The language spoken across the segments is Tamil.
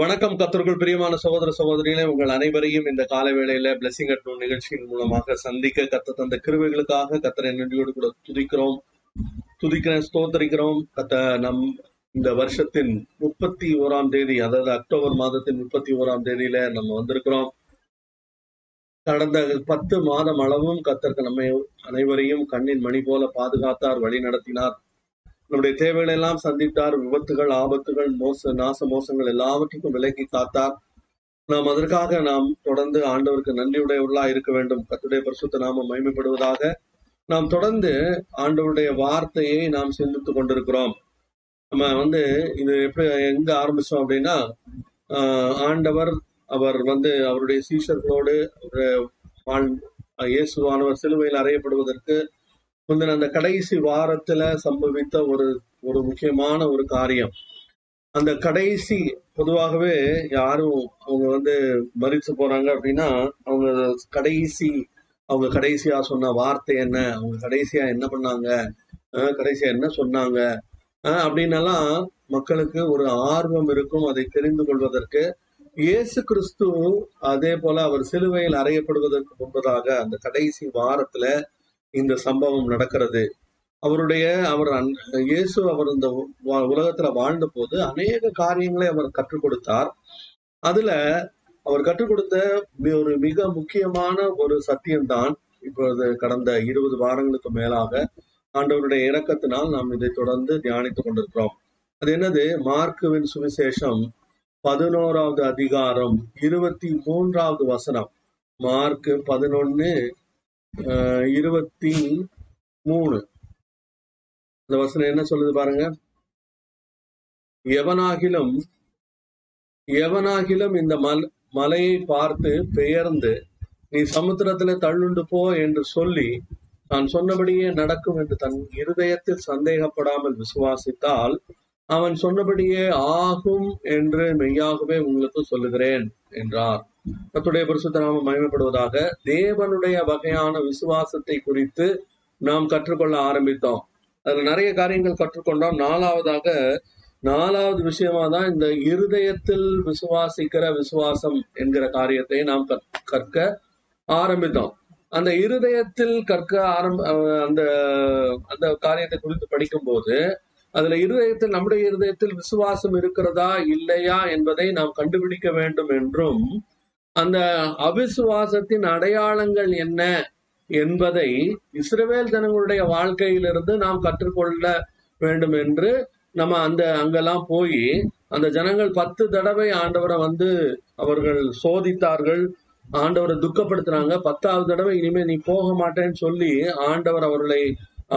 வணக்கம் கத்தர்கள் பிரியமான சகோதர சகோதரிகளே உங்கள் அனைவரையும் இந்த கால வேளையில பிளஸிங் அட் நிகழ்ச்சியின் மூலமாக சந்திக்க கத்த தந்த கிருவைகளுக்காக கத்தரை நன்றியோடு கூட துதிக்கிறோம். துதிக்கிறேன் ஸ்தோத்தரிக்கிறோம். கத்த நம் இந்த வருஷத்தின் முப்பத்தி ஓராம் தேதி அதாவது அக்டோபர் மாதத்தின் முப்பத்தி ஓராம் தேதியில நம்ம வந்திருக்கிறோம். கடந்த பத்து மாதம் அளவும் கத்தருக்கு நம்மை அனைவரையும் கண்ணின் மணி போல பாதுகாத்தார் வழி நடத்தினார். நம்முடைய தேவைகளை எல்லாம் சந்தித்தார் விபத்துகள் ஆபத்துகள் மோச நாச மோசங்கள் எல்லாவற்றுக்கும் விலக்கி காத்தார். நாம் அதற்காக நாம் தொடர்ந்து ஆண்டவருக்கு நன்றியுடையவர்களா இருக்க வேண்டும். கத்துடைய பரிசுத்த நாம மகிமைப்படுவதாக நாம் தொடர்ந்து ஆண்டவருடைய வார்த்தையை நாம் சிந்தித்துக் கொண்டிருக்கிறோம். நம்ம வந்து இது எப்படி எங்க ஆரம்பிச்சோம் அப்படின்னா ஆஹ் ஆண்டவர் அவர் வந்து அவருடைய சீஷர்களோடு வாழ்- இயேசுவானவர் சிலுவையில் அறையப்படுவதற்கு முந்தின அந்த கடைசி வாரத்துல சம்பவித்த ஒரு ஒரு முக்கியமான ஒரு காரியம். அந்த கடைசி பொதுவாகவே யாரும் அவங்க வந்து மறித்து போறாங்க அப்படின்னா அவங்க கடைசி அவங்க கடைசியா சொன்ன வார்த்தை என்ன? அவங்க கடைசியா என்ன பண்ணாங்க? அஹ் கடைசியா என்ன சொன்னாங்க? அஹ் அப்படின்னெல்லாம் மக்களுக்கு ஒரு ஆர்வம் இருக்கும். அதை தெரிந்து கொள்வதற்கு இயேசு கிறிஸ்து அதே போல அவர் சிலுவையில் அறையப்படுவதற்கு முன்பதாக அந்த கடைசி வாரத்துல இந்த சம்பவம் நடக்கிறது. அவருடைய அவர் அன்- இயேசு அவர் இந்த உலகத்துல வாழ்ந்த போது அநேக காரியங்களை அவர் கற்றுக் கொடுத்தார். அதுல அவர் கற்றுக் கொடுத்த ஒரு மிக முக்கியமான ஒரு சத்தியம்தான் இப்பொழுது கடந்த இருபது வாரங்களுக்கு மேலாக ஆண்டவருடைய இறக்கத்தினால் நாம் இதை தொடர்ந்து தியானித்துக் கொண்டிருக்கிறோம். அது என்னது? மார்க்குவின் சுவிசேஷம் பதினோராவது அதிகாரம் இருபத்தி மூன்றாவது வசனம். மார்க் பதினொன்னு இருபத்தி மூணு. இந்த வசனம் என்ன சொல்லுது பாருங்க? எவனாகிலும் எவனாகிலும் இந்த மல் மலையை பார்த்து பெயர்ந்து நீ சமுத்திரத்துல தள்ளுண்டு போ என்று சொல்லி நான் சொன்னபடியே நடக்கும் என்று தன் இருதயத்தில் சந்தேகப்படாமல் விசுவாசித்தால் அவன் சொன்னபடியே ஆகும் என்று மெய்யாகவே உங்களுக்கு சொல்லுகிறேன் என்றார். கத்துடைய பரிசுத்த நாம மகிமைப்படுவதாக தேவனுடைய வகையான விசுவாசத்தை குறித்து நாம் கற்றுக்கொள்ள ஆரம்பித்தோம். அதுல நிறைய காரியங்கள் கற்றுக்கொண்டோம். நாலாவதாக நாலாவது விஷயமா தான் இந்த இருதயத்தில் விசுவாசிக்கிற விசுவாசம் என்கிற காரியத்தை நாம் கற்- கற்க ஆரம்பித்தோம். அந்த இருதயத்தில் கற்க ஆரம்ப அந்த அந்த காரியத்தை குறித்து படிக்கும்போது அதுல இருதயத்தில் நம்முடைய இருதயத்தில் விசுவாசம் இருக்கிறதா இல்லையா என்பதை நாம் கண்டுபிடிக்க வேண்டும் என்றும் அந்த அவிசுவாசத்தின் அடையாளங்கள் என்ன என்பதை இஸ்ரவேல் ஜனங்களுடைய வாழ்க்கையிலிருந்து நாம் கற்றுக்கொள்ள வேண்டும் என்று நம்ம அந்த அங்கெல்லாம் போய் அந்த ஜனங்கள் பத்து தடவை ஆண்டவரை வந்து அவர்கள் சோதித்தார்கள் ஆண்டவரை துக்கப்படுத்துறாங்க. பத்தாவது தடவை இனிமே நீ போக மாட்டேன்னு சொல்லி ஆண்டவர் அவர்களை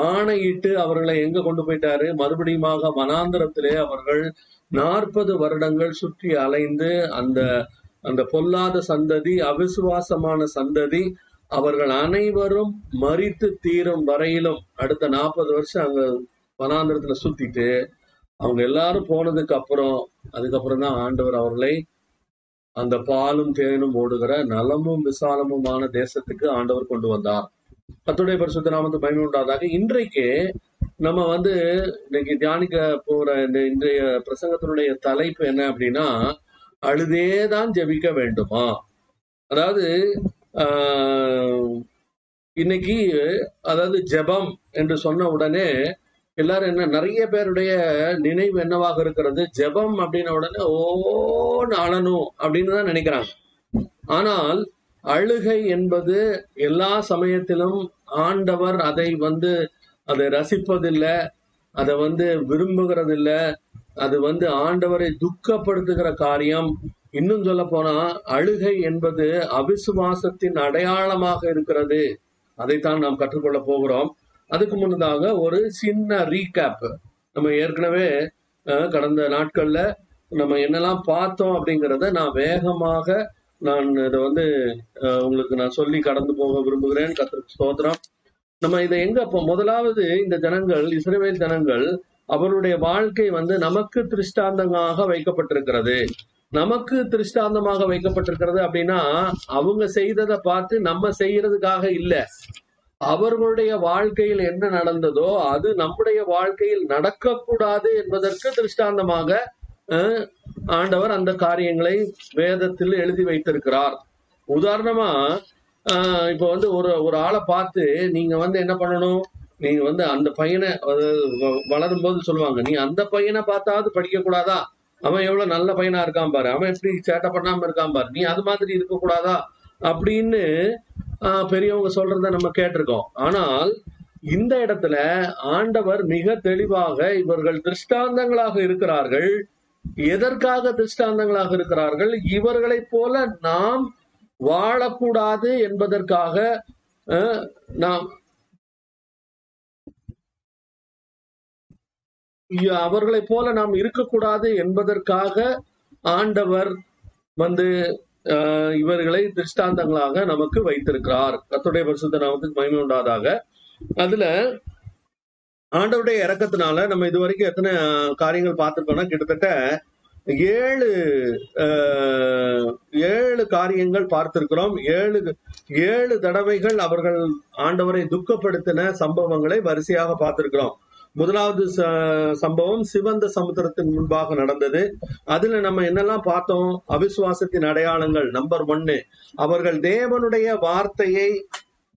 ஆணையிட்டு அவர்களை எங்க கொண்டு போயிட்டாரு? மறுபடியுமாக வனாந்தரத்திலே அவர்கள் நாற்பது வருடங்கள் சுற்றி அலைந்து அந்த அந்த பொல்லாத சந்ததி அவிசுவாசமான சந்ததி அவர்கள் அனைவரும் மறித்து தீரும் வரையிலும் அடுத்த நாற்பது வருஷம் அங்க வனாந்திரத்துல சுத்திட்டு அவங்க எல்லாரும் போனதுக்கு அப்புறம் அதுக்கப்புறம் தான் ஆண்டவர் அவர்களை அந்த பாலும் தேனும் ஓடுகிற நலமும் விசாலமுமான தேசத்துக்கு ஆண்டவர் கொண்டு வந்தார். கர்த்தருடைய பரிசுத்த நாமத்து பயன் உண்டாதாக. இன்றைக்கு நம்ம வந்து இன்னைக்கு தியானிக்க போற இந்த இன்றைய பிரசங்கத்தினுடைய தலைப்பு என்ன அப்படின்னா அழுதேதான் ஜெபிக்க வேண்டுமா? அதாவது இன்னைக்கு அதாவது ஜெபம் என்று சொன்ன உடனே எல்லாரும் என்ன நிறைய பேருடைய நினைவு என்னவாக இருக்கிறது? ஜெபம் அப்படின்ன உடனே ஓன்னு அழணும் அப்படின்னு தான் நினைக்கிறாங்க. ஆனால் அழுகை என்பது எல்லா சமயத்திலும் ஆண்டவர் அதை வந்து அதை ரசிப்பதில்லை அதை வந்து விரும்புகிறதில்லை அது வந்து ஆண்டவரை துக்கப்படுத்துகிற காரியம். இன்னும் சொல்ல போனா அழுகை என்பது அவிசுவாசத்தின் அடையாளமாக இருக்கிறது. அதைத்தான் நாம் கற்றுக்கொள்ள போகிறோம். அதுக்கு முன்னதாக ஒரு சின்ன ரீகேப் நம்ம ஏற்கனவே கடந்த நாட்கள்ல நம்ம என்னெல்லாம் பார்த்தோம் அப்படிங்கிறத நான் வேகமாக நான் இதை வந்து அஹ், உங்களுக்கு நான் சொல்லி கடந்து போக விரும்புகிறேன். கத்திர ஸ்தோத்திரம். நம்ம இதை எங்க இப்போ முதலாவது இந்த ஜனங்கள் இஸ்ரவேல் ஜனங்கள் அவருடைய வாழ்க்கை வந்து நமக்கு திருஷ்டாந்தமாக வைக்கப்பட்டிருக்கிறது. நமக்கு திருஷ்டாந்தமாக வைக்கப்பட்டிருக்கிறது அப்படின்னா அவங்க செய்ததை பார்த்து நம்ம செய்யறதுக்காக இல்ல. அவர்களுடைய வாழ்க்கையில் என்ன நடந்ததோ அது நம்முடைய வாழ்க்கையில் நடக்கக்கூடாது என்பதற்கு திருஷ்டாந்தமாக அஹ், ஆண்டவர் அந்த காரியங்களை வேதத்தில் எழுதி வைத்திருக்கிறார். உதாரணமா ஆஹ் இப்ப வந்து ஒரு ஒரு ஆளை பார்த்து நீங்க வந்து என்ன பண்ணணும்? நீங்கள் வந்து அந்த பையனை வளரும் போது சொல்லுவாங்க நீ அந்த பையனை பார்த்தாவது படிக்க கூடாதா அவன் எவ்வளவு நல்ல பையனா இருக்கான் பாரு. அவன் எப்படி சேட்டை பண்ணாம இருக்கான் பாரு. நீ அது மாதிரி இருக்க கூடாதா அப்படின்னு பெரியவங்க சொல்றத நம்ம கேட்டிருக்கோம். ஆனால் இந்த இடத்துல ஆண்டவர் மிக தெளிவாக இவர்கள் திருஷ்டாந்தங்களாக இருக்கிறார்கள். எதற்காக திருஷ்டாந்தங்களாக இருக்கிறார்கள்? இவர்களைப் போல நாம் வாழக்கூடாது என்பதற்காக நாம் அவர்களைப் போல நாம் இருக்கக்கூடாது என்பதற்காக ஆண்டவர் வந்து இவர்களை திருஷ்டாந்தங்களாக நமக்கு வைத்திருக்கிறார். கத்துடைய பரிசுத்த நாமத்துக்கு மகிமை உண்டாதாக. அதுல ஆண்டவருடைய இறக்கத்தினால நம்ம இது வரைக்கும் எத்தனை காரியங்கள் பார்த்திருக்கோம்னா கிட்டத்தட்ட ஏழு ஏழு காரியங்கள் பார்த்திருக்கிறோம். ஏழு ஏழு தடவைகள் அவர்கள் ஆண்டவரை துக்கப்படுத்தின சம்பவங்களை வரிசையாக பார்த்திருக்கிறோம். முதலாவது ச- சம்பவம் சிவந்த சமுத்திரத்தின் முன்பாக நடந்தது. அதுல நம்ம என்னெல்லாம் பார்த்தோம்? அவிசுவாசத்தின் அடையாளங்கள் நம்பர் ஒன்னு அவர்கள் தேவனுடைய வார்த்தையை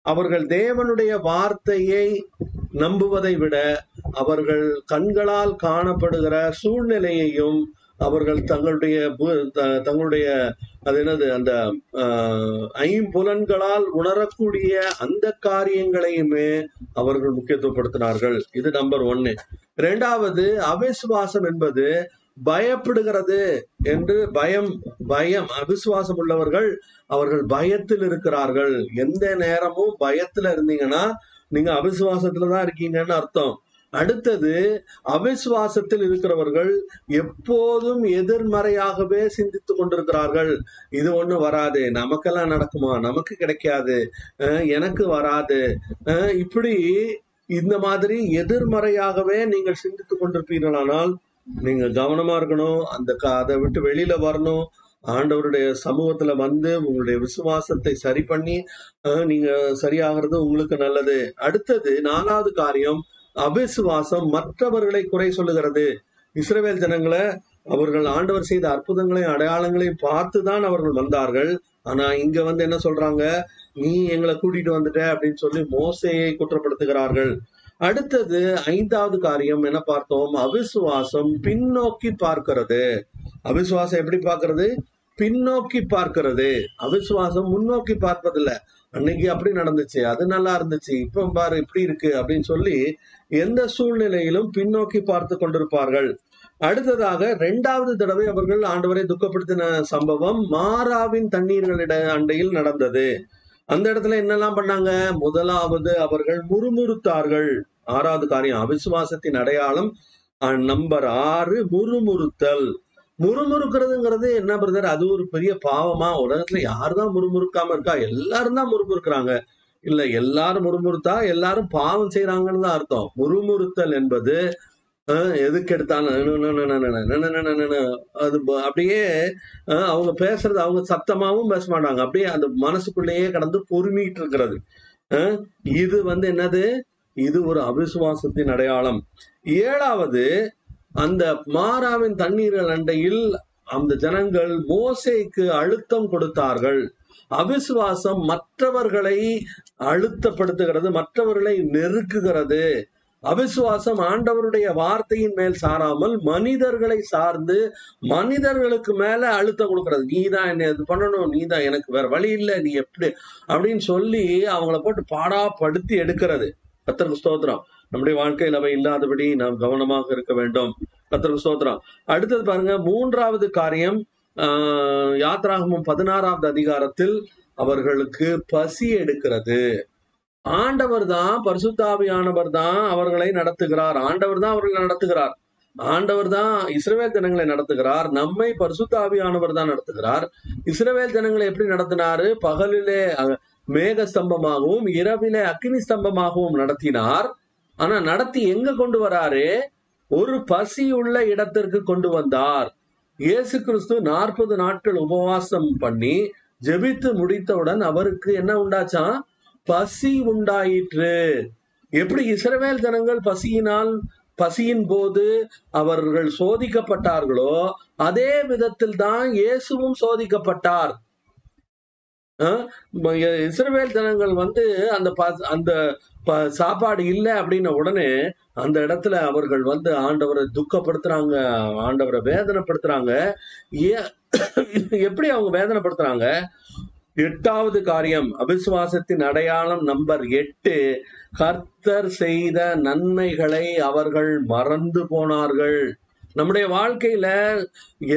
அவர்கள் தேவனுடைய வார்த்தையை நம்புவதை விட அவர்கள் கண்களால் காணப்படுகிற சூழ்நிலையையும் அவர்கள் தங்களுடைய பு- த- தங்களுடைய அது என்னது அந்த ஆஹ், ஐம்புலன்களால் உணரக்கூடிய அந்த காரியங்களையுமே அவர்கள் முக்கியத்துவப்படுத்தினார்கள். இது நம்பர் ஒன்னு. ரெண்டாவது அவிசுவாசம் என்பது பயப்படுகிறது என்று பயம் பயம் அவிசுவாசம் உள்ளவர்கள் அவர்கள் பயத்தில் இருக்கிறார்கள். எந்த நேரமும் பயத்துல இருந்தீங்கன்னா நீங்க அவிசுவாசத்துல தான் இருக்கீங்கன்னு அர்த்தம். அடுத்தது அவிசுவாசத்தில் இருக்கிறவர்கள் எப்போதும் எதிர்மறையாகவே சிந்தித்து கொண்டிருக்கிறார்கள். இது ஒண்ணு வராது. நமக்கெல்லாம் நடக்குமா? நமக்கு கிடைக்காது. எனக்கு வராது. இப்படி இந்த மாதிரி எதிர்மறையாகவே நீங்கள் சிந்தித்து கொண்டிருப்பீர்களானால் நீங்க கவனமா இருக்கணும். அந்த அதை விட்டு வெளியில வரணும். ஆண்டவருடைய சமூகத்துல வந்து உங்களுடைய விசுவாசத்தை சரி பண்ணி நீங்க சரியாகிறது உங்களுக்கு நல்லது. அடுத்தது நாலாவது காரியம் அபிசுவாசம் மற்றவர்களை குறை சொல்லுகிறது. இஸ்ரவேல் ஜனங்களை அவர்கள் ஆண்டவர் செய்த அற்புதங்களையும் அடையாளங்களையும் பார்த்து தான் அவர்கள் வந்தார்கள். ஆனா இங்க வந்து என்ன சொல்றாங்க? நீ எங்களை கூட்டிட்டு வந்துட்ட அப்படின்னு சொல்லி மோசையை குற்றப்படுத்துகிறார்கள். அடுத்தது ஐந்தாவது காரியம் என்ன பார்த்தோம்? அவிசுவாசம் பின்னோக்கி பார்க்கிறது. அவிசுவாசம் எப்படி பார்க்கறது? பின்னோக்கி பார்க்கிறது. அவிசுவாசம் முன்னோக்கி பார்ப்பதில்ல. அன்னைக்கு அப்படி நடந்துச்சு அது நல்லா இருந்துச்சு இப்ப பாரு இப்படி இருக்கு அப்படின்னு சொல்லி எந்த சூழ்நிலையிலும் பின்னோக்கி பார்த்து கொண்டிருப்பார்கள். அடுத்ததாக இரண்டாவது தடவை அவர்கள் ஆண்டவரை துக்கப்படுத்தின சம்பவம் மாறாவின் தண்ணீர்களிட அண்டையில் நடந்தது. அந்த இடத்துல என்னெல்லாம் பண்ணாங்க? முதலாவது அவர்கள் முறுமுறுத்தார்கள். ஆறாவது காரியம் அவிசுவாசத்தின் அடையாளம் நம்பர் ஆறு முறுமுறுத்தல். முறுமுறுக்கிறதுங்கிறது என்ன பிரதர் அது ஒரு பெரிய பாவமா உலகத்துல யாருதான் முறுமுறுக்காம இருக்கா எல்லாரும் தான் முறுமுறுக்கிறாங்க இல்ல எல்லாரும் முறுமுறுத்தா எல்லாரும் பாவம் செய்யறாங்கன்னு தான் அர்த்தம் முறுமுறுத்தல் என்பது எதுக்கு எடுத்தாலும் அது அப்படியே அவங்க பேசுறது அவங்க சத்தமாவும் பேச மாட்டாங்க அப்படியே அந்த மனசுக்குள்ளேயே கடந்து பொறுமிட்டு இருக்கிறது இது வந்து என்னது இது ஒரு அவிசுவாசத்தின் அடையாளம் ஏழாவது அந்த மாறாவின் தண்ணீர்கள் அண்டையில் அந்த ஜனங்கள் மோசைக்கு அழுத்தம் கொடுத்தார்கள். அவிசுவாசம் மற்றவர்களை அழுத்தப்படுத்துகிறது மற்றவர்களை நெருக்குகிறது. அவிசுவாசம் ஆண்டவருடைய வார்த்தையின் மேல் சாராமல் மனிதர்களை சார்ந்து மனிதர்களுக்கு மேல அழுத்தம் கொடுக்கறது. நீ தான் என்ன இது பண்ணணும் நீ தான் எனக்கு வேற வழி இல்லை நீ எப்படி? அப்படின்னு சொல்லி அவங்கள போட்டு பாடாப்படுத்தி எடுக்கிறது. கத்தருக்கு ஸ்தோத்திரம். நம்முடைய வாழ்க்கையில் அவை இல்லாதபடி நாம் கவனமாக இருக்க வேண்டும். கத்தருக்கு சோதரம் அடுத்தது பாருங்க மூன்றாவது காரியம் ஆஹ், பதினாறாவது அதிகாரத்தில் அவர்களுக்கு பசி எடுக்கிறது. ஆண்டவர் தான் பரிசுத்தாவியானவர் தான் அவர்களை நடத்துகிறார். ஆண்டவர் தான் அவர்களை நடத்துகிறார். ஆண்டவர் தான் இஸ்ரவேல் ஜனங்களை நடத்துகிறார். நம்மை பரிசுத்தாவியானவர் தான் நடத்துகிறார். இஸ்ரவேல் ஜனங்களை எப்படி நடத்தினாரு? பகலிலே மேக ஸ்தம்பமாகவும் இரவிலே அக்னி ஸ்தம்பமாகவும் நடத்தினார். ஆனா நடத்தி எங்க கொண்டு வராரு? ஒரு பசி உள்ள இடத்திற்கு கொண்டு வந்தார். இயேசு கிறிஸ்து நாற்பது நாட்கள் உபவாசம் பண்ணி ஜெபித்து முடித்தவுடன் அவருக்கு என்ன உண்டாச்சாம் பசி உண்டாயிற்று. எப்படி இஸ்ரவேல் ஜனங்கள் பசியினால் பசியின் போது அவர்கள் சோதிக்கப்பட்டார்களோ அதே விதத்தில் தான் இயேசுவும் சோதிக்கப்பட்டார். இஸ்ரவேல் ஜனங்கள் வந்து அந்த அந்த ப- சாப்பாடு இல்லை அப்படின்ன உடனே அந்த இடத்துல அவர்கள் வந்து ஆண்டவரை துக்கப்படுத்துறாங்க ஆண்டவரை வேதனைப்படுத்துறாங்க. எப்படி அவங்க வேதனைப்படுத்துறாங்க? எட்டாவது காரியம் அவிசுவாசத்தின் அடையாளம் நம்பர் எட்டு கர்த்தர் செய்த நன்மைகளை அவர்கள் மறந்து போனார்கள். நம்முடைய வாழ்க்கையில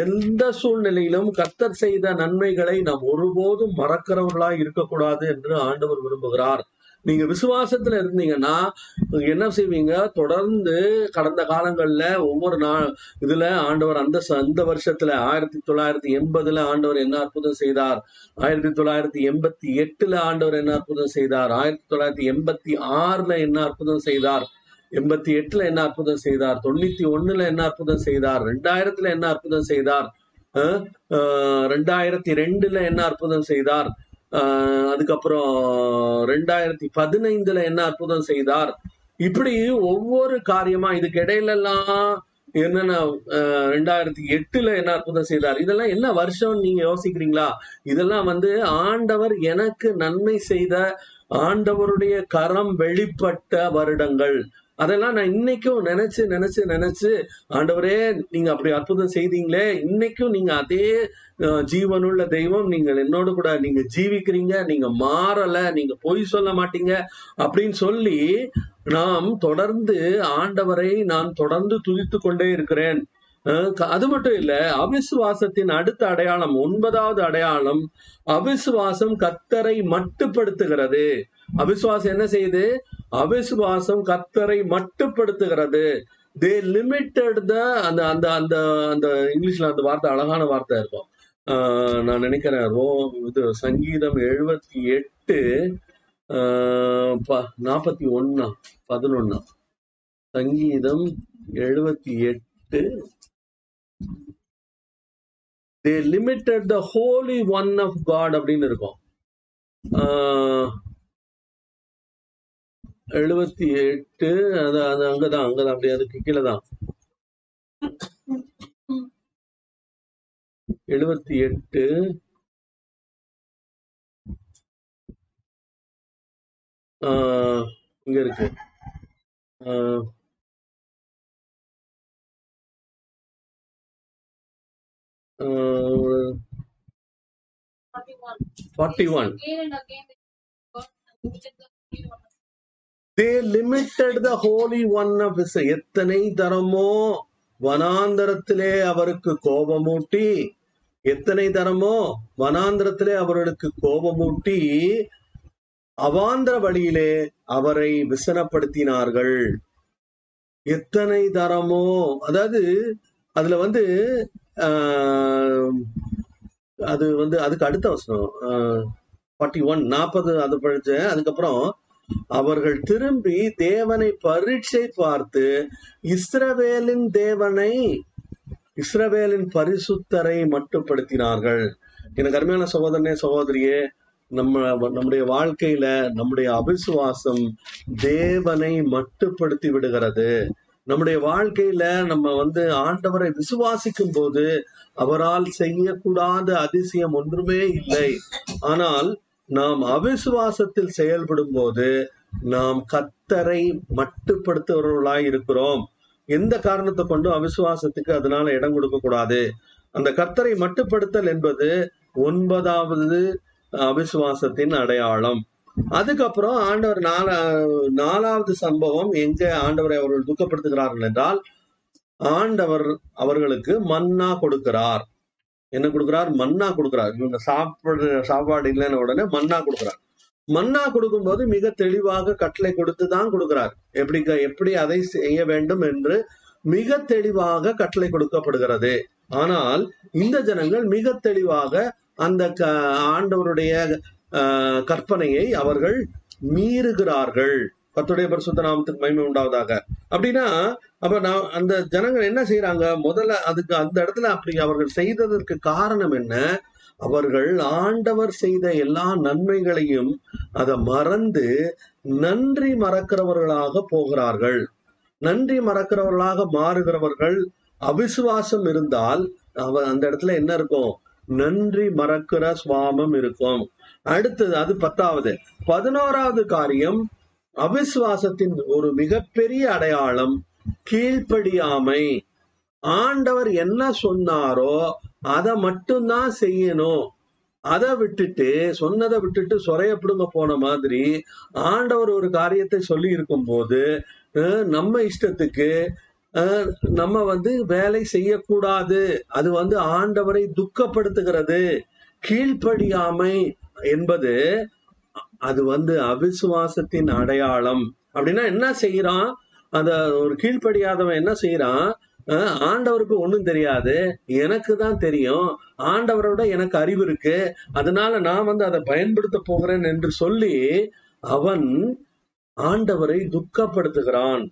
எந்த சூழ்நிலையிலும் கத்தர் செய்த நன்மைகளை நாம் ஒருபோதும் மறக்கிறவர்களா இருக்கக்கூடாது என்று ஆண்டவர் விரும்புகிறார். நீங்க விசுவாசத்துல இருந்தீங்கன்னா என்ன செய்வீங்க? தொடர்ந்து கடந்த காலங்கள்ல ஒவ்வொரு நாள் இதுல ஆண்டவர் அந்த அந்த வருஷத்துல ஆயிரத்தி தொள்ளாயிரத்தி எண்பதுல ஆண்டவர் என்ன அற்புதம் செய்தார்? ஆயிரத்தி தொள்ளாயிரத்தி எண்பத்தி எட்டுல ஆண்டவர் என்ன அற்புதம் செய்தார்? ஆயிரத்தி தொள்ளாயிரத்தி எண்பத்தி ஆறுல என்ன அற்புதம் செய்தார்? எண்பத்தி எட்டுல என்ன அற்புதம் செய்தார்? தொண்ணூத்தி ஒண்ணுல என்ன அற்புதம் செய்தார்? ரெண்டாயிரத்துல என்ன அற்புதம் செய்தார்? அஹ், ரெண்டாயிரத்தி ரெண்டுல என்ன அற்புதம் செய்தார்? அதுக்கப்புறம் ரெண்டாயிரத்தி பதினைந்துல என்ன அற்புதம் செய்தார்? இப்படி ஒவ்வொரு காரியமா இதுக்கு இடையில எல்லாம் என்னென்ன அஹ், ரெண்டாயிரத்தி எட்டுல என்ன அற்புதம் செய்தார்? இதெல்லாம் என்ன வருஷம் நீங்க யோசிக்கிறீங்களா? இதெல்லாம் வந்து ஆண்டவர் எனக்கு நன்மை செய்த ஆண்டவருடைய கரம் வெளிப்பட்ட வருடங்கள். அதெல்லாம் நான் இன்னைக்கும் நினைச்சு நினைச்சு நினைச்சு ஆண்டவரே நீங்க அப்படி அற்புதம் செய்தீங்களே இன்னைக்கும் நீங்க அதே ஜீவனுள்ள தெய்வம் நீங்கள் என்னோடு கூட நீங்க ஜீவிக்கிறீங்க நீங்க மாறல நீங்க பொய் சொல்ல மாட்டீங்க அப்படின்னு சொல்லி நாம் தொடர்ந்து ஆண்டவரை நான் தொடர்ந்து துதித்து கொண்டே இருக்கிறேன். க- அது மட்டும் இல்ல அவிசுவாசத்தின் அடுத்த அடையாளம் ஒன்பதாவது அடையாளம் அவிசுவாசம் கத்தரை மட்டுப்படுத்துகிறது. அவிசுவாசம் என்ன செய்யுது? அவிசுவாசம் கத்தரை மட்டுப்படுத்துகிறது. தே லிமிட்டட் த அந்த அந்த அந்த அந்த இங்கிலீஷ்ல அந்த வார்த்தை அழகான வார்த்தை இருக்கும். ஆஹ் நான் நினைக்கிறேன் ரோ இது சங்கீதம் எழுபத்தி எட்டு நாற்பத்தி ஒன்னா பதினொன்னா. சங்கீதம் எழுபத்தி எட்டு. They limited the holy one of God அப்படின்னு இருக்கும். எழுபத்தி எட்டு அது அது அங்கதான் அங்கதான் அப்படி அதுக்கு கீழே தான் எழுபத்தி எட்டு இங்க இருக்கு. Forty one they limited the holy one of எத்தனை தரமோ வனாந்தரத்திலே அவருக்கு கோபமூட்டி எத்தனை தரமோ வனாந்திரத்திலே அவர்களுக்கு கோபமூட்டி அவாந்திர வழியிலே அவரை விசனப்படுத்தினார்கள். எத்தனை தரமோ அதாவது அதுல வந்து ஆஹ், அது வந்து அதுக்கு அடுத்த வசனம் ஃபார்ட்டி ஒன் நாற்பது அது படிச்சேன் அதுக்கப்புறம் அவர்கள் திரும்பி தேவனை பரீட்சை பார்த்து இஸ்ரவேலின் தேவனை இஸ்ரவேலின் பரிசுத்தரை மட்டுப்படுத்தினார்கள். எனக்கு அருமையான சகோதரனே சகோதரியே நம்ம நம்முடைய வாழ்க்கையில நம்முடைய அவிசுவாசம் தேவனை மட்டுப்படுத்தி விடுகிறது. நம்முடைய வாழ்க்கையில நம்ம வந்து ஆண்டவரை விசுவாசிக்கும் போது அவரால் செய்யக்கூடாத அதிசயம் ஒன்றுமே இல்லை. ஆனால் நாம் அவிசுவாசத்தில் செயல்படும் போது நாம் கத்தரை மட்டுப்படுத்துபவர்களாய் இருக்கிறோம். எந்த காரணத்தை கொண்டும் அவிசுவாசத்துக்கு அதனால இடம் கொடுக்க கூடாது. அந்த கத்தரை மட்டுப்படுத்தல் என்பது ஒன்பதாவது அவிசுவாசத்தின் அடையாளம். அதுக்கப்புறம் ஆண்டவர் நாலா நாலாவது சம்பவம் எங்க ஆண்டவரை அவர்கள் துக்கப்படுத்துகிறார்கள் என்றால் ஆண்டவர் அவர்களுக்கு மன்னா கொடுக்கிறார். என்ன கொடுக்கிறார்? மன்னா கொடுக்குறார். இவங்க சாப்பிடு சாப்பாடு இல்லைன்னு உடனே மன்னா கொடுக்குறார். மன்னா கொடுக்கும்போது மிக தெளிவாக கட்டளை கொடுத்து தான் கொடுக்குறார். எப்படி எப்படி அதை செய்ய வேண்டும் என்று மிக தெளிவாக கட்டளை கொடுக்கப்படுகிறது. ஆனால் இந்த ஜனங்கள் மிக தெளிவாக அந்த க- ஆண்டவருடைய கற்பனையை அவர்கள் மீறுகிறார்கள். கத்துடைய பரிசுத்த நாமத்துக்கு மகிமை உண்டாவதாக. அப்படின்னா அப்ப நான் அந்த ஜனங்கள் என்ன செய்யறாங்க முதல்ல அதுக்கு அந்த இடத்துல அப்படி அவர்கள் செய்ததற்கு காரணம் என்ன? அவர்கள் ஆண்டவர் செய்த எல்லா நன்மைகளையும் அதை மறந்து நன்றி மறக்கிறவர்களாக போகிறார்கள். நன்றி மறக்கிறவர்களாக மாறுகிறவர்கள் அவிசுவாசம் இருந்தால் அவ அந்த இடத்துல என்ன இருக்கும்? நன்றி மறக்கிற சுவாமம் இருக்கும். அடுத்தது அது பத்தாவது. பதினோராவது காரியம் அவிசுவாசத்தின் ஒரு மிகப்பெரிய அடையாளம் கீழ்ப்படியாமை. ஆண்டவர் என்ன சொன்னாரோ அதை மட்டும்தான் செய்யணும். அதை விட்டுட்டு சொன்னதை விட்டுட்டு சொரைய பிடுங்க போன மாதிரி ஆண்டவர் ஒரு காரியத்தை சொல்லி இருக்கும் போது நம்ம இஷ்டத்துக்கு நம்ம வந்து வேலை செய்யக்கூடாது. அது வந்து ஆண்டவரை துக்கப்படுத்துகிறது. கீழ்ப்படியாமை என்பது அது வந்து அவிசுவாசத்தின் அடையாளம். அப்படின்னா என்ன செய்யறான் அந்த ஒரு கீழ்ப்படியாதவன் என்ன செய்யறான் ஆண்டவருக்கு ஒண்ணும் தெரியாது. எனக்கு தான் தெரியும். ஆண்டவரோட எனக்கு அறிவு இருக்கு. அதனால நான் வந்து அதை பயன்படுத்த போகிறேன் என்று சொல்லி அவன் ஆண்டவரை துக்கப்படுத்துகிறான்.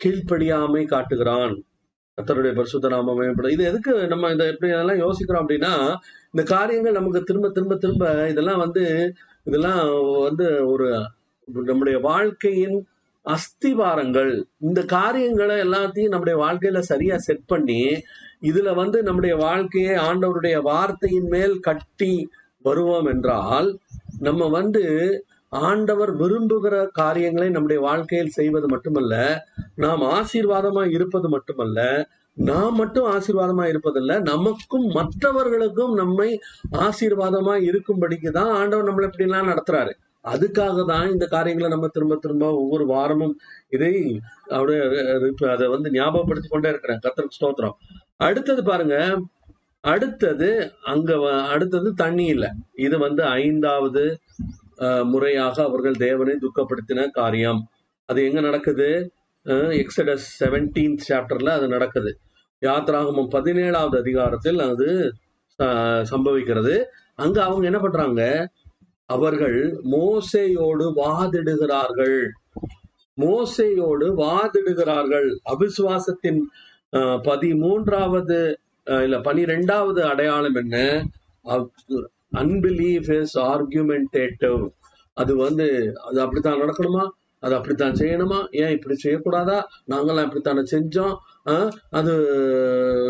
கீழ்ப்படியாமை காட்டுகிறான். கர்த்தருடைய பரிசுத்த நாமமே இது எதுக்கு நம்ம இதை எப்படி எல்லாம் யோசிக்கிறோம் அப்படின்னா இந்த காரியங்கள் நமக்கு திரும்ப திரும்ப திரும்ப இதெல்லாம் வந்து இதெல்லாம் வந்து ஒரு நம்முடைய வாழ்க்கையின் அஸ்திவாரங்கள். இந்த காரியங்களை எல்லாத்தையும் நம்முடைய வாழ்க்கையில சரியா செட் பண்ணி இதுல வந்து நம்முடைய வாழ்க்கையை ஆண்டவருடைய வார்த்தையின் மேல் கட்டி வருவோம் என்றால் நம்ம வந்து ஆண்டவர் விரும்புகிற காரியங்களை நம்முடைய வாழ்க்கையில் செய்வது மட்டுமல்ல நாம் ஆசீர்வாதமா இருப்பது மட்டுமல்ல நாம் மட்டும் ஆசீர்வாதமா இருப்பதில்ல நமக்கும் மற்றவர்களுக்கும் நம்மை ஆசீர்வாதமா இருக்கும்படிக்கு தான் ஆண்டவர் நம்மளை இப்படி எல்லாம் நடத்துறாரு. அதுக்காக தான் இந்த காரியங்களை நம்ம திரும்ப திரும்ப ஒவ்வொரு வாரமும் இதை அப்படியே அதை வந்து ஞாபகப்படுத்தி கொண்டே இருக்கிறேன். கத்தருக்கு ஸ்தோத்திரம். அடுத்தது பாருங்க அடுத்தது அங்க வ- அடுத்தது தண்ணி இல்லை. இது வந்து ஐந்தாவது அஹ், முறையாக அவர்கள் தேவனை துக்கப்படுத்தின காரியம். அது எங்க நடக்குது? எக்ஸடஸ் செவன்டீன்த் சாப்டர்ல அது நடக்குது. யாத்ராகமம் பதினேழாவது அதிகாரத்தில் அது சம்பவிக்கிறது. அங்க அவங்க என்ன பண்றாங்க? அவர்கள் மோசையோடு வாதிடுகிறார்கள். மோசையோடு வாதிடுகிறார்கள். அவிசுவாசத்தின் பதிமூன்றாவது இல்ல பனிரெண்டாவது அடையாளம் என்ன? அன்பிலீஃப் இஸ் ஆர்குமெண்டேட்டிவ் அது வந்து அது அப்படித்தான் நடக்கணுமா? அது அப்படித்தான் செய்யணுமா? ஏன் இப்படி செய்யக்கூடாதா? நாங்களாம் இப்படித்தானே செஞ்சோம். அது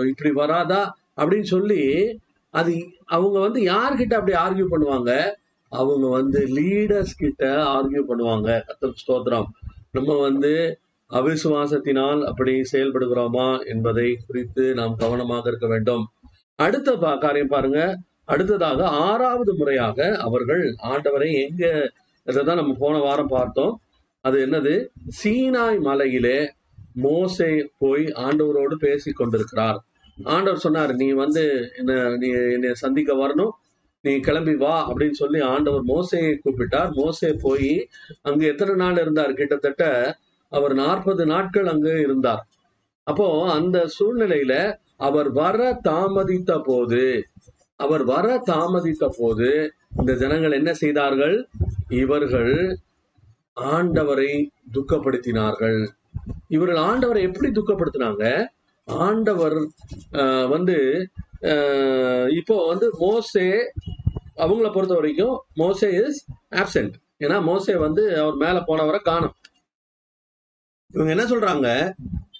இப்படி வராதா? அப்படின்னு சொல்லி அது அவங்க வந்து யார்கிட்ட அப்படி ஆர்கியூ பண்ணுவாங்க? அவங்க வந்து லீடர்ஸ் கிட்ட ஆர்கியூ பண்ணுவாங்க. கத்தர் ஸ்தோத்திரம். நம்ம வந்து அவிசுவாசத்தினால் அப்படி செயல்படுகிறோமா என்பதை குறித்து நாம் கவனமாக இருக்க வேண்டும். அடுத்த பா- காரியம் பாருங்க. அடுத்ததாக ஆறாவது முறையாக அவர்கள் ஆண்டவரை எங்க இதைதான் நம்ம போன வாரம் பார்த்தோம். அது என்னது? சீனாய் மலையிலே மோசே போய் ஆண்டவரோடு பேசி கொண்டிருக்கிறார். ஆண்டவர் சொன்னார் நீ வந்து என்ன நீ என்னை சந்திக்க வரணும். நீ கிளம்பி வா அப்படின்னு சொல்லி ஆண்டவர் மோசையை கூப்பிட்டார். மோசே போய் அங்கு எத்தனை நாள் இருந்தார்? கிட்டத்தட்ட அவர் நாற்பது நாட்கள் அங்கு இருந்தார். அப்போ அந்த சூழ்நிலையில அவர் வர தாமதித்த போது அவர் வர தாமதித்த போது இந்த ஜனங்கள் என்ன செய்தார்கள்? இவர்கள் ஆண்டவரை துக்கப்படுத்தினார்கள். இவர்கள் ஆண்டவரை எப்படி துக்கப்படுத்தினாங்க? ஆண்டவர் ஆஹ், வந்து ஆஹ், இப்போ வந்து மோசே அவங்கள பொறுத்த வரைக்கும் மோசே இஸ் ஆப்சென்ட் ஏன்னா மோசே வந்து அவர் மேல போனவரை காணும். இவங்க என்ன சொல்றாங்க?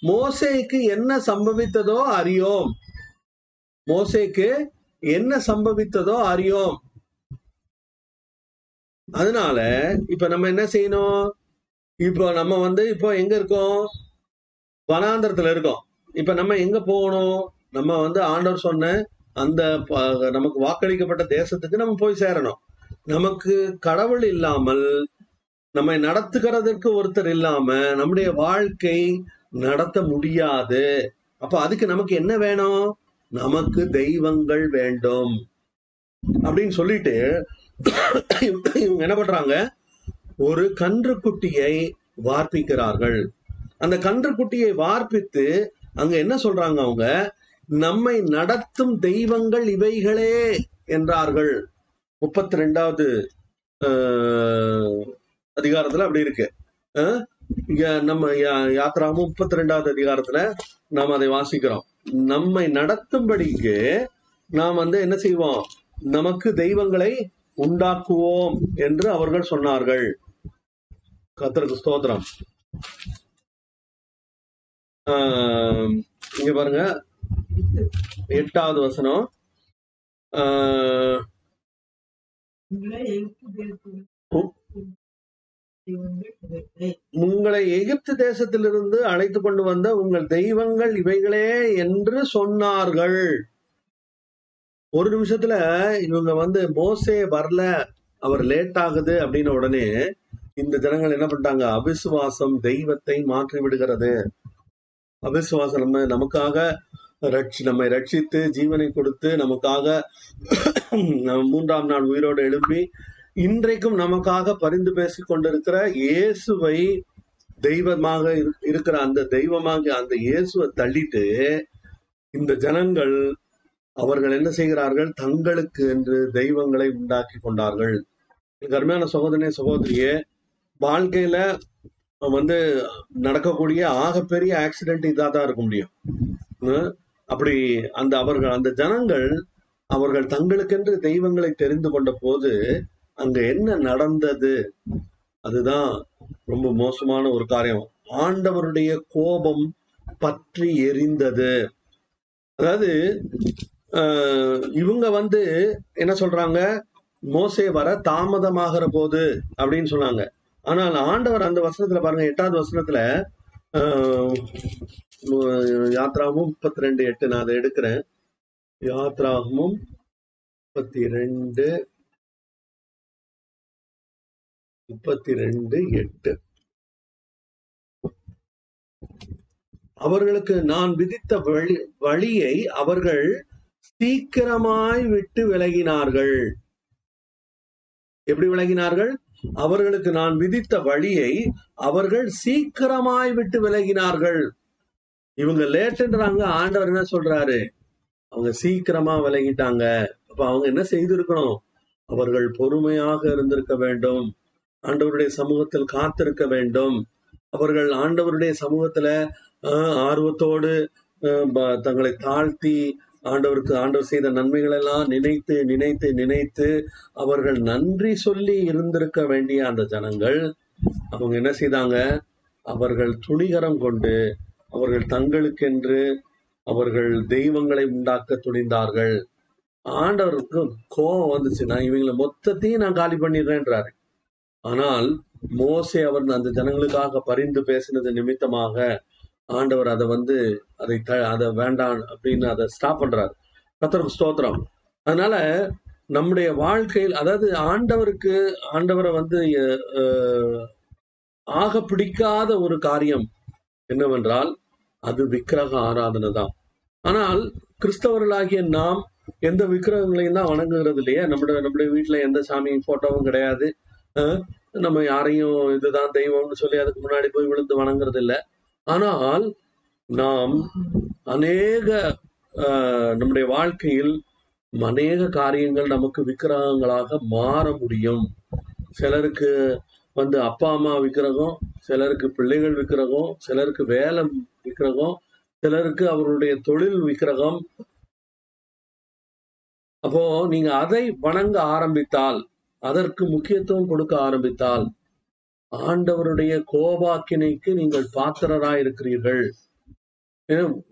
மோசேக்கு என்ன சம்பவித்ததோ அறியோம். மோசேக்கு என்ன சம்பவித்ததோ அறியோம். அதனால இப்ப நம்ம என்ன செய்யணும்? இப்போ நம்ம வந்து இப்போ எங்க இருக்கோம்? வனாந்தரத்துல இருக்கோம். இப்ப நம்ம எங்க போகணும்? நம்ம வந்து ஆண்டவர் சொன்ன அந்த நமக்கு வாக்களிக்கப்பட்ட தேசத்துக்கு நம்ம போய் சேரணும். நமக்கு கடவுள் இல்லாமல் நம்மை நடத்துகிறதற்கு ஒருத்தர் இல்லாம நம்முடைய வாழ்க்கை நடத்த முடியாது. அப்ப அதுக்கு நமக்கு என்ன வேணும்? நமக்கு தெய்வங்கள் வேண்டும். அப்படின்னு சொல்லிட்டு இவங்க என்ன பண்றாங்க? ஒரு கன்றுக்குட்டியை வார்ப்பிக்கிறார்கள். அந்த கன்றுக்குட்டியை வார்ப்பித்து அங்க என்ன சொல்றாங்க அவங்க? நம்மை நடத்தும் தெய்வங்கள் இவைகளே என்றார்கள். முப்பத்தி ரெண்டாவது அதிகாரத்துல அப்படி இருக்கு. நம்ம யா- யாத்ராமும் முப்பத்தி ரெண்டாவது அதிகாரத்துல நாம் அதை வாசிக்கிறோம். நம்மை நடத்தும்படிக்கு நாம் வந்து என்ன செய்வோம்? நமக்கு தெய்வங்களை உண்டாக்குவோம் என்று அவர்கள் சொன்னார்கள். கத்தருக்கு ஸ்தோத்திரம். ஆஹ் இங்க பாருங்க. எட்டாவது வசனம். ஆஹ், உங்களை எகிப்து தேசத்திலிருந்து அழைத்து கொண்டு வந்த உங்கள் தெய்வங்கள் இவைகளே என்று சொன்னார்கள். ஒரு நிமிஷத்துல இவங்க வந்து மோசே வரல அவர் லேட் ஆகுது அப்படின்ன உடனே இந்த ஜனங்கள் என்ன பண்ணிட்டாங்க? அவிசுவாசம் தெய்வத்தை மாற்றி விடுகிறது. அவிசுவாசம் நம்ம நமக்காக ரட்சி நம்மை ரட்சித்து ஜீவனை கொடுத்து நமக்காக மூன்றாம் நாள் உயிரோடு எழுப்பி இன்றைக்கும் நமக்காக பரிந்து பேசி கொண்டிருக்கிற இயேசுவை தெய்வமாக இரு- இருக்கிற அந்த தெய்வமாக அந்த இயேசுவை தள்ளிட்டு இந்த ஜனங்கள் அவர்கள் என்ன செய்கிறார்கள்? தங்களுக்கு என்று தெய்வங்களை உண்டாக்கி கொண்டார்கள். கருமையான சகோதரனே சகோதரியே வாழ்க்கையில வந்து நடக்கக்கூடிய ஆகப்பெரிய ஆக்சிடென்ட் இதா தான் இருக்க முடியும். அப்படி அந்த அவர்கள் அந்த ஜனங்கள் அவர்கள் தங்களுக்கென்று தெய்வங்களை தெரிந்து கொண்ட போது அங்க என்ன நடந்தது? அதுதான் ரொம்ப மோசமான ஒரு காரியம். ஆண்டவருடைய கோபம் பற்றி எரிந்தது. அதாவது இவங்க வந்து என்ன சொல்றாங்க? மோசே வர தாமதமாகிற போது அப்படின்னு சொன்னாங்க. ஆனால் ஆண்டவர் அந்த வசனத்துல பாருங்க எட்டாவது வசனத்துல யாத்ராமும் முப்பத்தி ரெண்டு எட்டு நான் அதை எடுக்கிறேன். யாத்ராகமும் முப்பத்தி ரெண்டு முப்பத்தி ரெண்டு எட்டு. அவர்களுக்கு நான் விதித்த வழி வழியை அவர்கள் சீக்கிரமாய் விட்டு விலகினார்கள். எப்படி விலகினார்கள்? அவர்களுக்கு நான் விதித்த வழியை அவர்கள் சீக்கிரமாய் விட்டு விலகினார்கள். இவங்க லேட்டுன்றாங்க ஆண்டவர் என்ன சொல்றாரு? அவங்க சீக்கிரமா விலகிட்டாங்க. அப்ப அவங்க என்ன செய்திருக்கணும்? அவர்கள் பொறுமையாக இருந்திருக்க வேண்டும். ஆண்டவருடைய சமூகத்தில் காத்திருக்க வேண்டும். அவர்கள் ஆண்டவருடைய சமூகத்துல ஆஹ், ஆர்வத்தோடு தங்களை தாழ்த்தி ஆண்டவருக்கு ஆண்டவர் செய்த நன்மைகள் எல்லாம் நினைத்து நினைத்து நினைத்து அவர்கள் நன்றி சொல்லி இருந்திருக்க வேண்டிய அந்த ஜனங்கள் அவங்க என்ன செய்தாங்க? அவர்கள் துணிகரம் கொண்டு அவர்கள் தங்களுக்கென்று அவர்கள் தெய்வங்களை உண்டாக்க துணிந்தார்கள். ஆண்டவருக்கு கோபம் வந்துச்சு. நான் இவங்களை மொத்தத்தையும் நான் காலி பண்ணிடுறேன்றாரு. ஆனால் மோசே அவர் அந்த ஜனங்களுக்காக பரிந்து பேசினது நிமித்தமாக ஆண்டவர் அதை வந்து அதை த- அதை வேண்டாம் அப்படின்னு அதை ஸ்டாப் பண்றாரு. கத்தருக்கு ஸ்தோத்திரம். அதனால நம்முடைய வாழ்க்கையில் அதாவது ஆண்டவருக்கு ஆண்டவரை வந்து ஆக பிடிக்காத ஒரு காரியம் என்னவென்றால் அது விக்கிரக ஆராதனை தான். ஆனால் கிறிஸ்தவர்களாகிய நாம் எந்த விக்கிரகங்களையும் தான் வணங்குகிறது இல்லையா? நம்முடைய நம்முடைய வீட்டுல எந்த சாமி போட்டோவும் கிடையாது. நம்ம யாரையும் இதுதான் தெய்வம்னு சொல்லி அதுக்கு முன்னாடி போய் விழுந்து வணங்குறது இல்லை. ஆனால் நாம் அநேக நம்முடைய வாழ்க்கையில் அநேக காரியங்கள் நமக்கு விக்கிரகங்களாக மாற முடியும். சிலருக்கு வந்து அப்பா அம்மா விக்கிரகம் சிலருக்கு பிள்ளைகள் விக்கிரகம் சிலருக்கு வேலை விக்கிரகம் சிலருக்கு அவருடைய தொழில் விக்கிரகம். அப்போ நீங்க அதை வணங்க ஆரம்பித்தால் அதற்கு முக்கியத்துவம் கொடுக்க ஆரம்பித்தால் ஆண்டவருடைய கோபாக்கினைக்கு நீங்கள் பாத்திரராய் இருக்கிறீர்கள்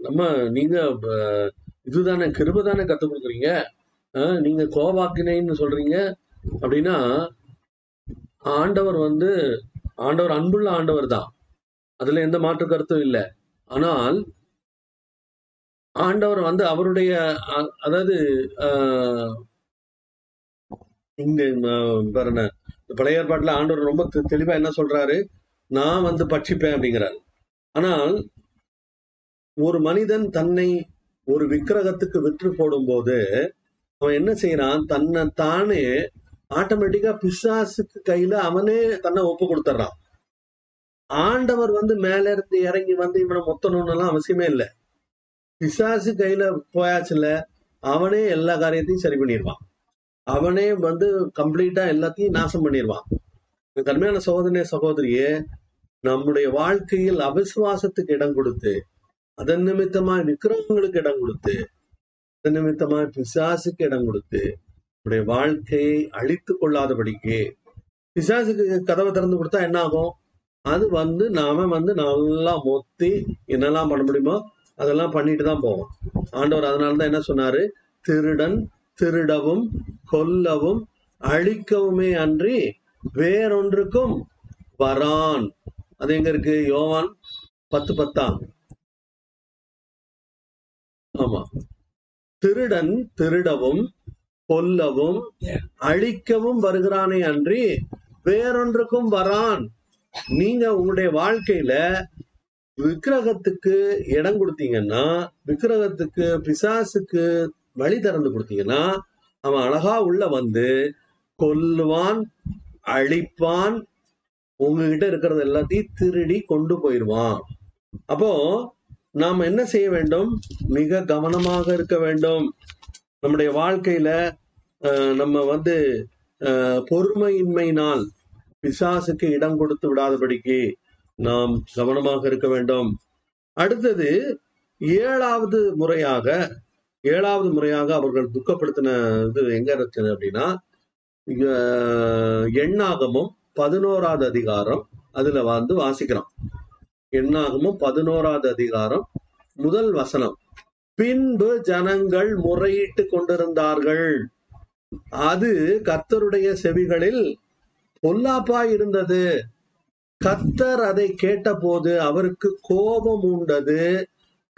நம்ம நீங்க இதுதானே கிருபை தானே கத்துக் கொடுக்குறீங்க? நீங்க கோபாக்கினைன்னு சொல்றீங்க அப்படின்னா ஆண்டவர் வந்து ஆண்டவர் அன்புள்ள ஆண்டவர் தான் அதுல எந்த மாற்று கருத்தும் இல்லை. ஆனால் ஆண்டவர் வந்து அவருடைய அதாவது ஆஹ், இங்க ஆஹ், இந்த பழைய ஏற்பாட்டில் ஆண்டவர் ரொம்ப தெளிவாக தெளிவா என்ன சொல்றாரு? நான் வந்து பட்சிப்பேன் அப்படிங்கிறார். ஆனால் ஒரு மனிதன் தன்னை ஒரு விக்கிரகத்துக்கு விற்று போடும்போது அவன் என்ன செய்யறான் தன்னை தானே ஆட்டோமேட்டிக்கா பிசாசுக்கு கையில அவனே தன்னை ஒப்பு கொடுத்துட்றான் ஆண்டவர் வந்து மேல இருந்து இறங்கி வந்து இவனை மொத்தணும்னுலாம் அவசியமே இல்லை. பிசாசு கையில போயாச்சுல அவனே எல்லா காரியத்தையும் சரி பண்ணிடுவான். அவனே வந்து கம்ப்ளீட்டா எல்லாத்தையும் நாசம் பண்ணிடுவான். கண்மையான சகோதரனே சகோதரியே நம்முடைய வாழ்க்கையில் அவிசுவாசத்துக்கு இடம் கொடுத்து அதன் நிமித்தமாய் விக்கிரகங்களுக்கு இடம் கொடுத்து அதன் நிமித்தமாய் பிசாசுக்கு இடம் கொடுத்து நம்முடைய வாழ்க்கையை அழித்து கொள்ளாதபடிக்கு பிசாசுக்கு கதவை திறந்து கொடுத்தா என்ன ஆகும்? அது வந்து நாம வந்து நல்லா மொத்தி என்னெல்லாம் பண்ண முடியுமோ அதெல்லாம் பண்ணிட்டு தான் போவோம். ஆண்டவர் அதனால தான் என்ன சொன்னாரு? திருடன் திருடவும் கொல்லவும் அழிக்கவுமே அன்றி வேறொன்றுக்கும் வரான். அது எங்க இருக்கு? யோவான் பத்து பத்தாம். ஆமா. திருடன் திருடவும் கொல்லவும் அழிக்கவும் வருகிறானே அன்றி வேறொன்றுக்கும் வரான். நீங்க உங்களுடைய வாழ்க்கையில விக்கிரகத்துக்கு இடம் கொடுத்தீங்கன்னா விக்கிரகத்துக்கு பிசாசுக்கு வழி திறந்து கொடுத்தீங்கன்னா அவன் அழகா உள்ள வந்து கொல்லுவான் அழிப்பான் உங்ககிட்ட இருக்கிறது எல்லாத்தையும் திருடி கொண்டு போயிடுவான். அப்போ நாம் என்ன செய்ய வேண்டும்? மிக கவனமாக இருக்க வேண்டும். நம்முடைய வாழ்க்கையில அஹ், நம்ம வந்து பொறுமையின்மையினால் பிசாசுக்கு இடம் கொடுத்து விடாதபடிக்கு நாம் கவனமாக இருக்க வேண்டும். அடுத்தது ஏழாவது முறையாக ஏழாவது முறையாக அவர்கள் துக்கப்படுத்தின இது எங்க இருக்குது அப்படின்னா எண்ணாகமும் பதினோராவது அதிகாரம் அதுல வந்து வாசிக்கிறோம். எண்ணாகமும் பதினோராவது அதிகாரம் முதல் வசனம். பின்பு ஜனங்கள் முறையிட்டு கொண்டிருந்தார்கள். அது கர்த்தருடைய செவிகளில் பொல்லாப்பா இருந்தது. கத்தர் அதை கேட்டபோது அவருக்கு கோபம் உண்டது.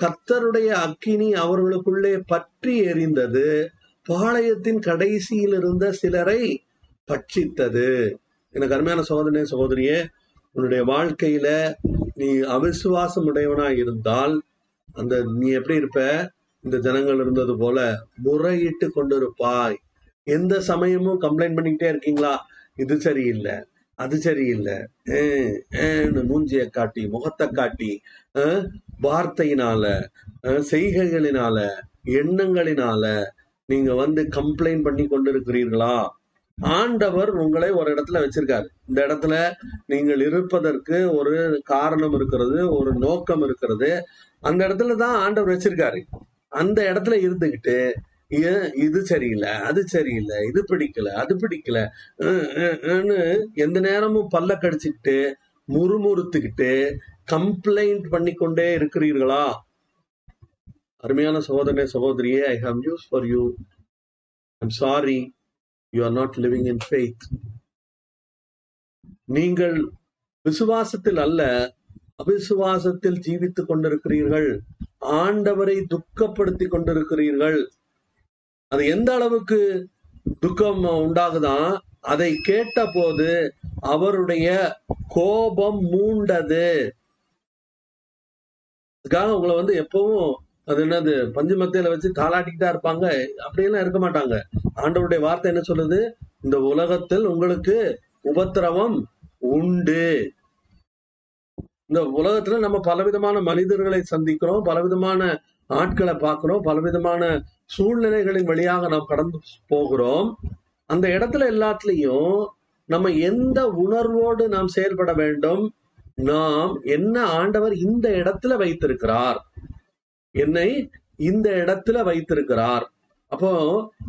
கர்த்தருடைய அக்கினி அவர்களுக்குள்ளே பற்றி எரிந்தது. பாளையத்தின் கடைசியில் இருந்த சிலரை பட்சித்தது. எனக்கு அருமையான சகோதரனே சகோதரியே உன்னுடைய வாழ்க்கையில நீ அவிசுவாசம் உடையவனா இருந்தால் அந்த நீ எப்படி இருப்ப? இந்த ஜனங்கள் இருந்தது போல முறையிட்டு கொண்டிருப்பாய். எந்த சமயமும் கம்ப்ளைண்ட் பண்ணிக்கிட்டே இருக்கீங்களா? இது சரியில்லை. அது சரியில்லை. மூஞ்சியை காட்டி முகத்தை காட்டி வார்த்தையினால செய்கைகளினால எண்ணங்களினால நீங்க வந்து கம்ப்ளைண்ட் பண்ணி கொண்டிருக்கிறீர்களா? ஆண்டவர் உங்களை ஒரு இடத்துல வச்சிருக்காரு. இந்த இடத்துல நீங்கள் இருப்பதற்கு ஒரு காரணம் இருக்கிறது ஒரு நோக்கம் இருக்கிறது. அந்த இடத்துல தான் ஆண்டவர் வச்சிருக்காரு. அந்த இடத்துல இருந்துகிட்டு ஏன் இது சரியில்லை அது சரியில்லை இது பிடிக்கல அது பிடிக்கல? எந்த நேரமும் பல்ல கடிச்சுக்கிட்டு முறுமுறுத்துக்கிட்டு கம்ப்ளைண்ட் பண்ணிக்கொண்டே இருக்கிறீர்களா? அருமையான சகோதரனே சகோதரியே I have news for you I'm sorry you are not living in faith நீங்கள் விசுவாசத்தில் அல்ல அவிசுவாசத்தில் ஜீவித்துக் கொண்டிருக்கிறீர்கள். ஆண்டவரை துக்கப்படுத்தி கொண்டிருக்கிறீர்கள். அது எந்த அளவுக்கு துக்கம் உண்டாகுதான் அதை கேட்டபோது அவருடைய கோபம் மூண்டது. அதுக்காக உங்களை வந்து எப்பவும் அது என்னது பஞ்சு மத்தியில வச்சு தாளாட்டிக்கிட்டா இருப்பாங்க. அப்படியெல்லாம் இருக்க மாட்டாங்க. ஆண்டவருடைய வார்த்தை என்ன சொல்லுது? இந்த உலகத்தில் உங்களுக்கு உபத்திரவம் உண்டு. இந்த உலகத்துல நம்ம பலவிதமான மனிதர்களை சந்திக்கிறோம் பலவிதமான ஆட்களை பார்க்கிறோம் பலவிதமான சூழ்நிலைகளின் வழியாக நாம் கடந்து போகிறோம். அந்த இடத்துல எல்லாத்துலயும் நம்ம எந்த உணர்வோடு நாம் செயல்பட வேண்டும்? நாம் என்ன ஆண்டவர் இந்த இடத்துல வைத்திருக்கிறார்? என்னை இந்த இடத்துல வைத்திருக்கிறார். அப்போ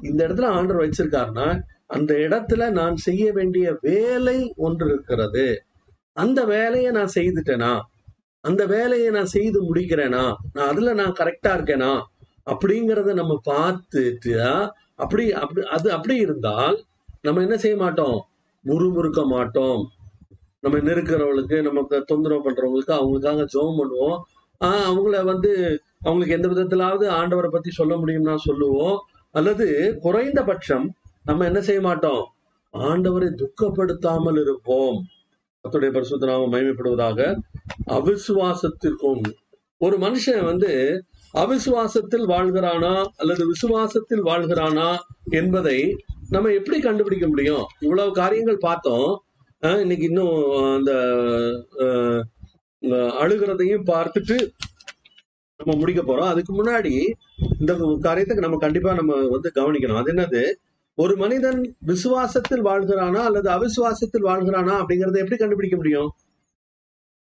இந்த இடத்துல ஆண்டவர் வச்சிருக்காருன்னா அந்த இடத்துல நான் செய்ய வேண்டிய வேலை ஒன்று இருக்கிறது. அந்த வேலையை நான் செய்துட்டேனா? அந்த வேலையை நான் செய்து முடிக்கிறேனா? நான் அதுல நான் கரெக்டா இருக்கேனா? அப்படிங்கிறத நம்ம பார்த்துட்டு அப்படி அப்படி அது அப்படி இருந்தால் நம்ம என்ன செய்ய மாட்டோம்? முறுமுறுக்க மாட்டோம். நம்ம நெருக்கிறவங்களுக்கு நமக்கு தொந்தரவு பண்றவங்களுக்கு அவங்களுக்காக ஜெபம் பண்ணுவோம். ஆஹ் அவங்கள வந்து அவங்களுக்கு எந்த விதத்திலாவது ஆண்டவரை பத்தி சொல்ல முடியும்னா சொல்லுவோம். அல்லது குறைந்தபட்சம் நம்ம என்ன செய்ய மாட்டோம்? ஆண்டவரை துக்கப்படுத்தாமல் இருப்போம். அத்துடைய பரிசுத்த நாமம் அவிசுவாசத்திற்கும் ஒரு மனுஷன் வந்து அவிசுவாசத்தில் வாழ்கிறானா அல்லது விசுவாசத்தில் வாழ்கிறானா என்பதை நம்ம எப்படி கண்டுபிடிக்க முடியும்? இவ்வளவு காரியங்கள் பார்த்தோம். இன்னைக்கு இன்னும் அந்த அழுகிறதையும் பார்த்துட்டு நம்ம முடிக்க போறோம். அதுக்கு முன்னாடி இந்த காரியத்துக்கு நம்ம கண்டிப்பா நம்ம வந்து கவனிக்கணும். அது என்னது? ஒரு மனிதன் விசுவாசத்தில் வாழ்கிறானா அல்லது அவிசுவாசத்தில் வாழ்கிறானா அப்படிங்கறத எப்படி கண்டுபிடிக்க முடியும்?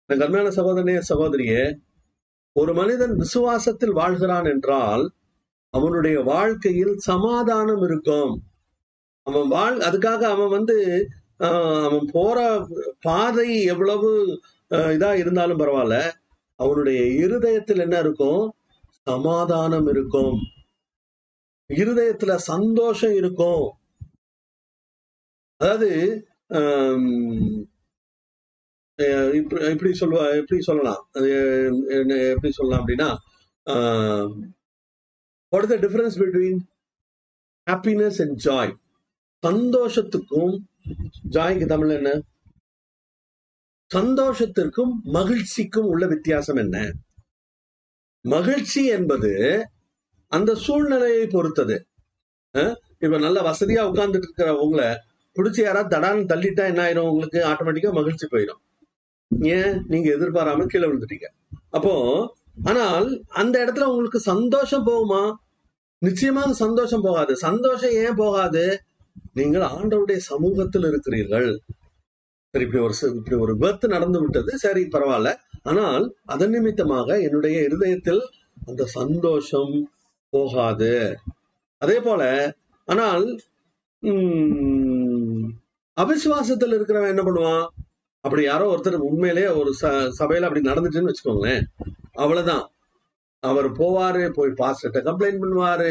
இந்த கர்மையான சகோதரனே சகோதரியே ஒரு மனிதன் விசுவாசத்தில் வாழ்கிறான் என்றால் அவனுடைய வாழ்க்கையில் சமாதானம் இருக்கும். அவன் வாழ் அதுக்காக அவன் வந்து ஆஹ், அவன் போற பாதை எவ்வளவு இதா இருந்தாலும் பரவாயில்ல. அவனுடைய இருதயத்தில் என்ன இருக்கும்? சமாதானம் இருக்கும். இருதயத்துல சந்தோஷம் இருக்கும். அதாவது இப்படி எப்படி சொல்லுவா எப்படி சொல்லலாம்? அது என்ன எப்படி சொல்லலாம் அப்படின்னா what is the difference between happiness and joy சந்தோஷத்துக்கும் ஜாய்க்கு தமிழ் என்ன? சந்தோஷத்திற்கும் மகிழ்ச்சிக்கும் உள்ள வித்தியாசம் என்ன? மகிழ்ச்சி என்பது அந்த சூழ்நிலையை பொறுத்தது. இப்ப நல்ல வசதியா உட்கார்ந்துட்டு இருக்கிற உங்களை பிடிச்சி யாராவது தடான்னு தள்ளிட்டா என்ன ஆயிரும் உங்களுக்கு? ஆட்டோமேட்டிக்கா மகிழ்ச்சி போயிடும் ஏன்? நீங்க எதிர்பாராம கீழே விழுந்துட்டீங்க. அப்போ ஆனால் அந்த இடத்துல உங்களுக்கு சந்தோஷம் போகுமா? நிச்சயமா சந்தோஷம் போகாது. சந்தோஷம் ஏன் போகாது? நீங்கள் ஆண்டவருடைய சமூகத்தில் இருக்கிறீர்கள். சரி இப்படி ஒரு இப்படி ஒரு விபத்து நடந்து விட்டது. சரி பரவாயில்ல. ஆனால் அதன் நிமித்தமாக என்னுடைய இருதயத்தில் அந்த சந்தோஷம் போகாது. அதே போல ஆனால் உம், அவிசுவாசத்தில் இருக்கிறவன் என்ன பண்ணுவான்? அப்படி யாரோ ஒருத்தர் உண்மையிலேயே ஒரு ச சபையில அப்படி நடந்துச்சுன்னு வச்சுக்கோங்களேன். அவ்வளவுதான். அவர் போவாரு போய் பாஸ்டர்கிட்ட கம்ப்ளைண்ட் பண்ணுவாரு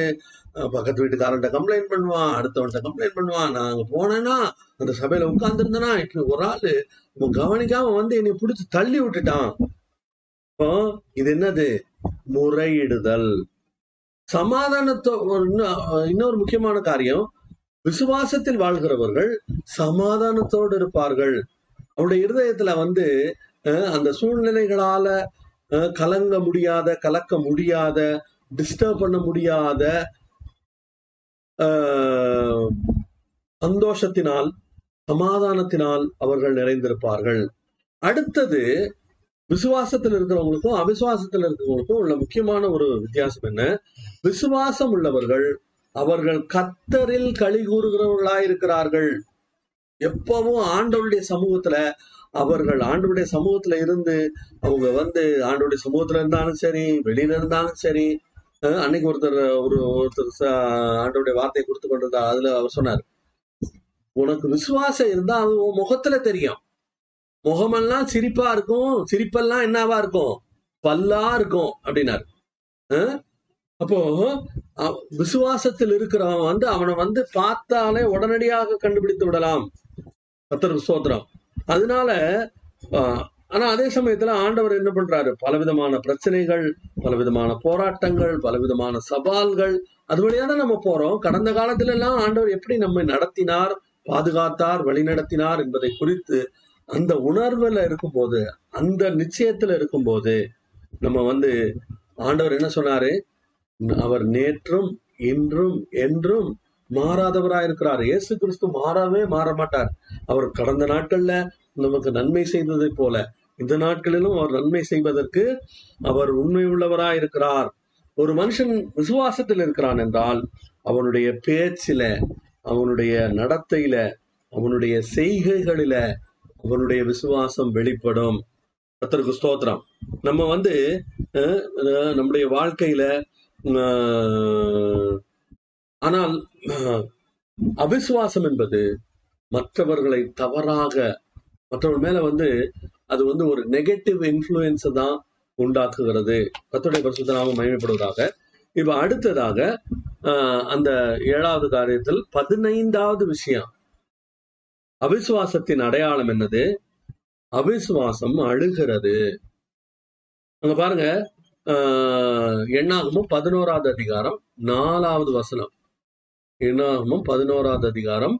பக்கத்து வீட்டுக்காரன்ட்ட கம்ப்ளைண்ட் பண்ணுவான் அடுத்தவன்ட்ட கம்ப்ளைண்ட் பண்ணுவான் நான் அங்க போனேன்னா அந்த சபையில உட்கார்ந்துருந்தேனா இப்படி ஒரு ஆளு இவன் கவனிக்காம வந்து என்னை பிடிச்சி தள்ளி விட்டுட்டான். இப்போ இது என்னது? முறையிடுதல். சமாதானத்தோ இன்னும் இன்னொரு முக்கியமான காரியம் விசுவாசத்தில் வாழ்கிறவர்கள் சமாதானத்தோடு இருப்பார்கள். அவருடைய இருதயத்துல வந்து அந்த சூழ்நிலைகளால அஹ், கலங்க முடியாத கலக்க முடியாத டிஸ்டர்ப் பண்ண முடியாத சந்தோஷத்தினால் சமாதானத்தினால் அவர்கள் நிறைந்திருப்பார்கள். அடுத்தது விசுவாசத்தில் இருக்கிறவங்களுக்கும் அவிசுவாசத்தில் இருக்கிறவங்களுக்கும் உள்ள முக்கியமான ஒரு வித்தியாசம் என்ன? விசுவாசம் உள்ளவர்கள் அவர்கள் கத்தரில் களி கூறுகிறவர்களாய் இருக்கிறார்கள் எப்பவும் ஆண்டவருடைய சமூகத்துல அவர்கள் ஆண்டவருடைய சமூகத்துல இருந்து அவங்க வந்து ஆண்டவருடைய சமூகத்துல இருந்தாலும் சரி வெளியில இருந்தாலும் சரி அஹ் அன்னைக்கு ஒருத்தர் ஒரு ஒருத்தர் ஆண்டவருடைய வார்த்தையை கொடுத்து கொண்டிருந்தா அதுல அவர் சொன்னார் உனக்கு விசுவாசம் இருந்தா அது உன் முகத்துல தெரியும். முகமெல்லாம் சிரிப்பா இருக்கும் சிரிப்பெல்லாம் என்னவா இருக்கும்? பல்லா இருக்கும். அப்படின்னாரு. அப்போ விசுவாசத்தில் இருக்கிறவன் வந்து அவனை வந்து பார்த்தாலே உடனடியாக கண்டுபிடித்து விடலாம். பத்திர ஸ்தோத்திரம். அதனால ஆனா அதே சமயத்துல ஆண்டவர் என்ன பண்றாரு? பலவிதமான பிரச்சனைகள் பலவிதமான போராட்டங்கள் பலவிதமான சவால்கள் அது வழியா தான் நம்ம போறோம். கடந்த காலத்துல எல்லாம் ஆண்டவர் எப்படி நம்மை நடத்தினார் பாதுகாத்தார் வழிநடத்தினார் என்பதை குறித்து அந்த உணர்வுல இருக்கும்போது அந்த நிச்சயத்துல இருக்கும்போது நம்ம வந்து ஆண்டவர் என்ன சொன்னாரு? அவர் நேற்றும் இன்றும் என்றும் மாறாதவராக இருக்கிறார் இயேசு கிறிஸ்து மாறவே மாற மாட்டார் அவர் கடந்த நாட்கள்ல நமக்கு நன்மை செய்ததை போல இந்த நாட்களிலும் அவர் நன்மை செய்வதற்கு அவர் உண்மை உள்ளவராய் இருக்கிறார் ஒரு மனுஷன் விசுவாசத்தில் இருக்கிறான் என்றால் அவனுடைய பேச்சில அவனுடைய நடத்தையில அவனுடைய செய்கைகளில அவனுடைய விசுவாசம் வெளிப்படும். அத்தருக்கு ஸ்தோத்திரம். நம்ம வந்து அஹ், அஹ், நம்முடைய வாழ்க்கையில ஆனால் அவிசுவாசம் என்பது மற்றவர்களை தவறாக மற்றவர்கள் மேல வந்து அது வந்து ஒரு நெகட்டிவ் இன்ஃப்ளூயன்ஸை தான் உண்டாக்குகிறது. கத்துடைய பரிசுத்த நாமம் மகிமைப்படுவதாக. இப்ப அடுத்ததாக ஆஹ், அந்த ஏழாவது காரியத்தில் பதினைந்தாவது விஷயம். அவிசுவாசத்தின் அடையாளம் என்னது? அவிசுவாசம் அழுகிறது. அங்க பாருங்க எண்ணாகமும் பதினோராவது அதிகாரம் நாலாவது வசனம். எண்ணாகமும் பதினோராவது அதிகாரம்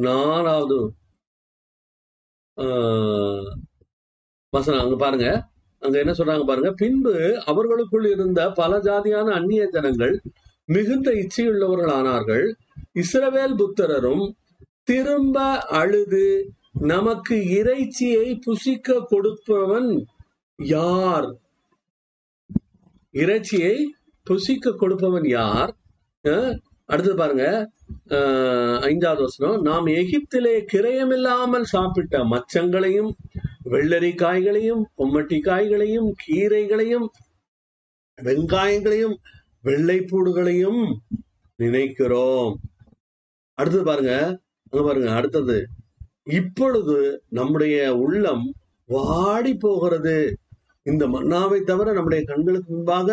நாலாவது ஆஹ், வசனம். அங்க பாருங்க. அங்க என்ன சொல்றாங்க பாருங்க. பின்பு அவர்களுக்குள் இருந்த பல ஜாதியான அந்நிய ஜனங்கள் மிகுந்த இச்சையுள்ளவர்கள் ஆனார்கள் இஸ்ரவேல் புத்திரரும் திரும்ப அழுது நமக்கு இறைச்சியை புசிக்க கொடுப்பவன் யார்? இறைச்சியை புசிக்க கொடுப்பவன் யார்? அடுத்தது பாருங்க. ஐந்தாவது வசனம். நாம் எகிப்திலே கிரயமில்லாமல் சாப்பிட்ட மச்சங்களையும் வெள்ளரி காய்களையும் பொம்மட்டி காய்களையும் கீரைகளையும் வெங்காயங்களையும் வெள்ளைப்பூடுகளையும் நினைக்கிறோம். அடுத்தது பாருங்க. அங்க பாருங்க. அடுத்தது. இப்பொழுது நம்முடைய உள்ளம் வாடி போகிறது இந்த மன்னாவை தவிர நம்முடைய கண்களுக்கு முன்பாக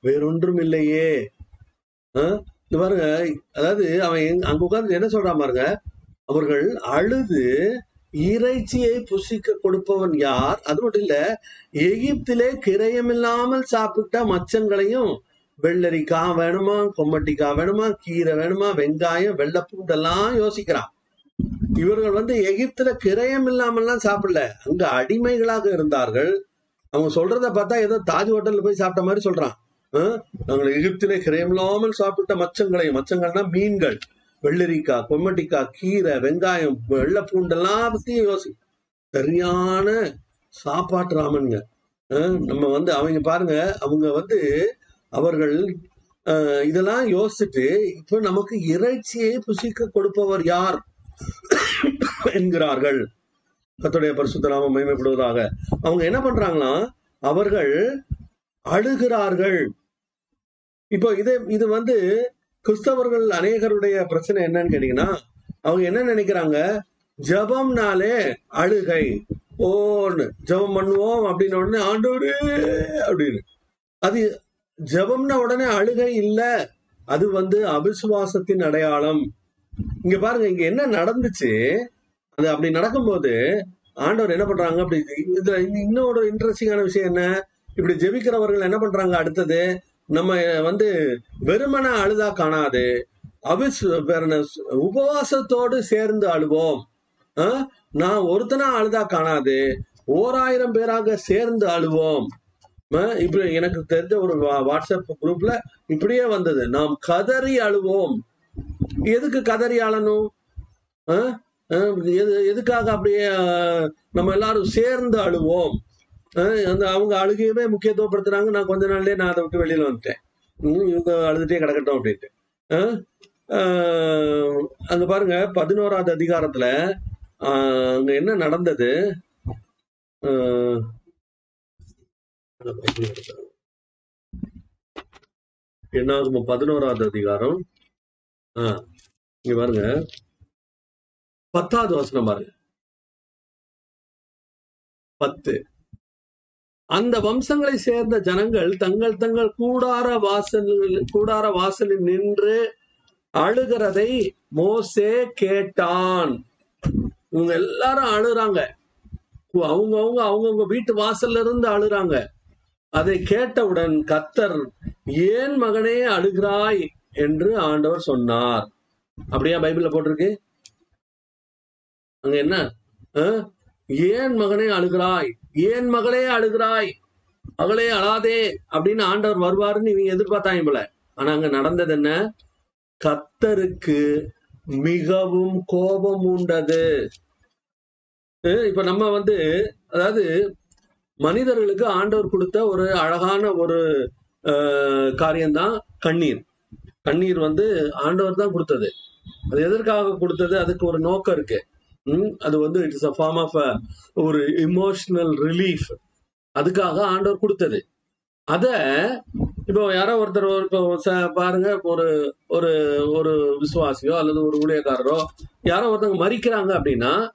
வேறொன்றும் இல்லையே ஆஹ் இந்த பாருங்க அதாவது அவன் அங்க உட்கார்ந்து என்ன சொல்றான் பாருங்க? அவர்கள் அழுது இறைச்சியை புசிக்க கொடுப்பவன் யார்? அது மட்டும் இல்ல எகிப்திலே கிரயமில்லாமல் சாப்பிட்ட மச்சங்களையும் வெள்ளரிக்காய் வேணுமா கொம்மட்டிக்காய் வேணுமா கீரை வேணுமா வெங்காயம் வெள்ளைப்பூண்டெல்லாம் யோசிக்கிறான். இவர்கள் வந்து எகிப்துல கிரயம் இல்லாமல்லாம் சாப்பிடல. அங்க அடிமைகளாக இருந்தார்கள். அவங்க சொல்றத பார்த்தா ஏதோ தாஜ் ஹோட்டல்ல போய் சாப்பிட்ட மாதிரி சொல்றான். நாங்கள் எகிப்திலே கிரயம் சாப்பிட்ட மச்சங்களையும் மச்சங்கள்னா மீன்கள் வெள்ளரிக்காய் கொம்மட்டிக்காய் கீரை வெங்காயம் வெள்ளைப்பூண்டெல்லாம் பத்தியும் யோசி சரியான சாப்பாட்டு ராமனுங்க. நம்ம வந்து அவங்க பாருங்க அவங்க வந்து அவர்கள் ஆஹ் இதெல்லாம் யோசிச்சுட்டு இப்ப நமக்கு இறைச்சியை புசிக்க கொடுப்பவர் யார்? என்கிறார்கள். கத்துடைய பரிசுத்த நாமம் மகிமைப்படுவதாக. அவங்க என்ன பண்றாங்கன்னா அவர்கள் அழுகிறார்கள். இப்போ இது இது வந்து கிறிஸ்தவர்கள் அநேகருடைய பிரச்சனை என்னன்னு கேட்டீங்கன்னா அவங்க என்ன நினைக்கிறாங்க? ஜெபம்னாலே அழுகை. ஓன்னு ஜெபம் பண்ணுவோம் அப்படின்னு உடனே ஆண்டவரே அப்படின்னு. அது ஜெபம்னா உடனே அழுகை இல்லை. அது வந்து அவிசுவாசத்தின் அடையாளம். இங்க பாருங்க இங்க என்ன நடந்துச்சு? அது அப்படி நடக்கும்போது ஆண்டவர் என்ன பண்றாங்க? அப்படி இதுல இன்னொரு இன்ட்ரெஸ்டிங்கான விஷயம் என்ன? இப்படி ஜெபிக்கிறவர்கள் என்ன பண்றாங்க? அடுத்தது நம்ம வந்து வெறுமன அழுதா காணாது. அவிஸ் உபவாசத்தோடு சேர்ந்து அழுவோம். நான் ஒருத்தனா அழுதா காணாது. ஓராயிரம் பேராக சேர்ந்து அழுவோம். இப்படி எனக்கு தெரிஞ்ச ஒரு வா- வாட்ஸ்அப் குரூப்ல இப்படியே வந்தது. நாம் கதறி அழுவோம். எதுக்கு கதறி அழணும்? எது எதுக்காக அப்படியே நம்ம எல்லாரும் சேர்ந்து அழுவோம்? ஆ, அந்த அவங்க அழுகையுமே முக்கியத்துவப்படுத்துறாங்க. நான் கொஞ்ச நாள்லயே நான் அதை விட்டு வெளியில வந்துட்டேன். ம், இவங்க அழுதுட்டே கிடக்கட்டும் அப்படின்ட்டு. ஆ? அங்க பாருங்க பதினோராவது அதிகாரத்துல அங்க என்ன நடந்தது? என்ன என்னாகும் பதினோராவது அதிகாரம்? ஆ, இங்க பாருங்க. பத்தாவது வசனம் பாருங்க. பத்து. அந்த வம்சங்களை சேர்ந்த ஜனங்கள் தங்கள் தங்கள் கூடார வாசல் கூடார வாசலில் நின்று அழுகிறதை மோசே கேட்டான். இவங்க எல்லாரும் அழுறாங்க. அவங்கவுங்க அவங்கவுங்க வீட்டு வாசல்ல இருந்து அழுறாங்க. அதை கேட்டவுடன் கத்தர் ஏன் மகனே அழுகிறாய்? என்று ஆண்டவர் சொன்னார். அப்படியா பைபிள்ல போட்டிருக்கு? அங்க என்ன? ஏன் மகனே அழுகிறாய்? ஏன் மகளே அழுகிறாய்? மகளே அழாதே அப்படின்னு ஆண்டவர் வருவாருன்னு இவங்க எதிர்பார்த்தாங்க போல. ஆனா அங்க நடந்தது என்ன? கத்தருக்கு மிகவும் கோபம் உண்டது. இப்ப நம்ம வந்து அதாவது மனிதர்களுக்கு ஆண்டவர் கொடுத்த ஒரு அழகான ஒரு காரியம்தான் கண்ணீர். கண்ணீர் வந்து ஆண்டவர் தான் கொடுத்தது. அது எதற்காக கொடுத்தது? அதுக்கு ஒரு நோக்கம் இருக்கு. அது வந்து இட்ஸ் அ ஃபார்ம் ஆஃப் ஒரு இமோஷனல் ரிலீஃப் அதுக்காக ஆண்டவர் கொடுத்தது. அத இப்போ யாரோ ஒருத்தர் ஒரு- இப்போ பாருங்க ஒரு ஒரு ஒரு விசுவாசியோ அல்லது ஒரு ஊழியக்காரரோ யாரோ ஒருத்தவங்க மறிக்கிறாங்க அப்படின்னா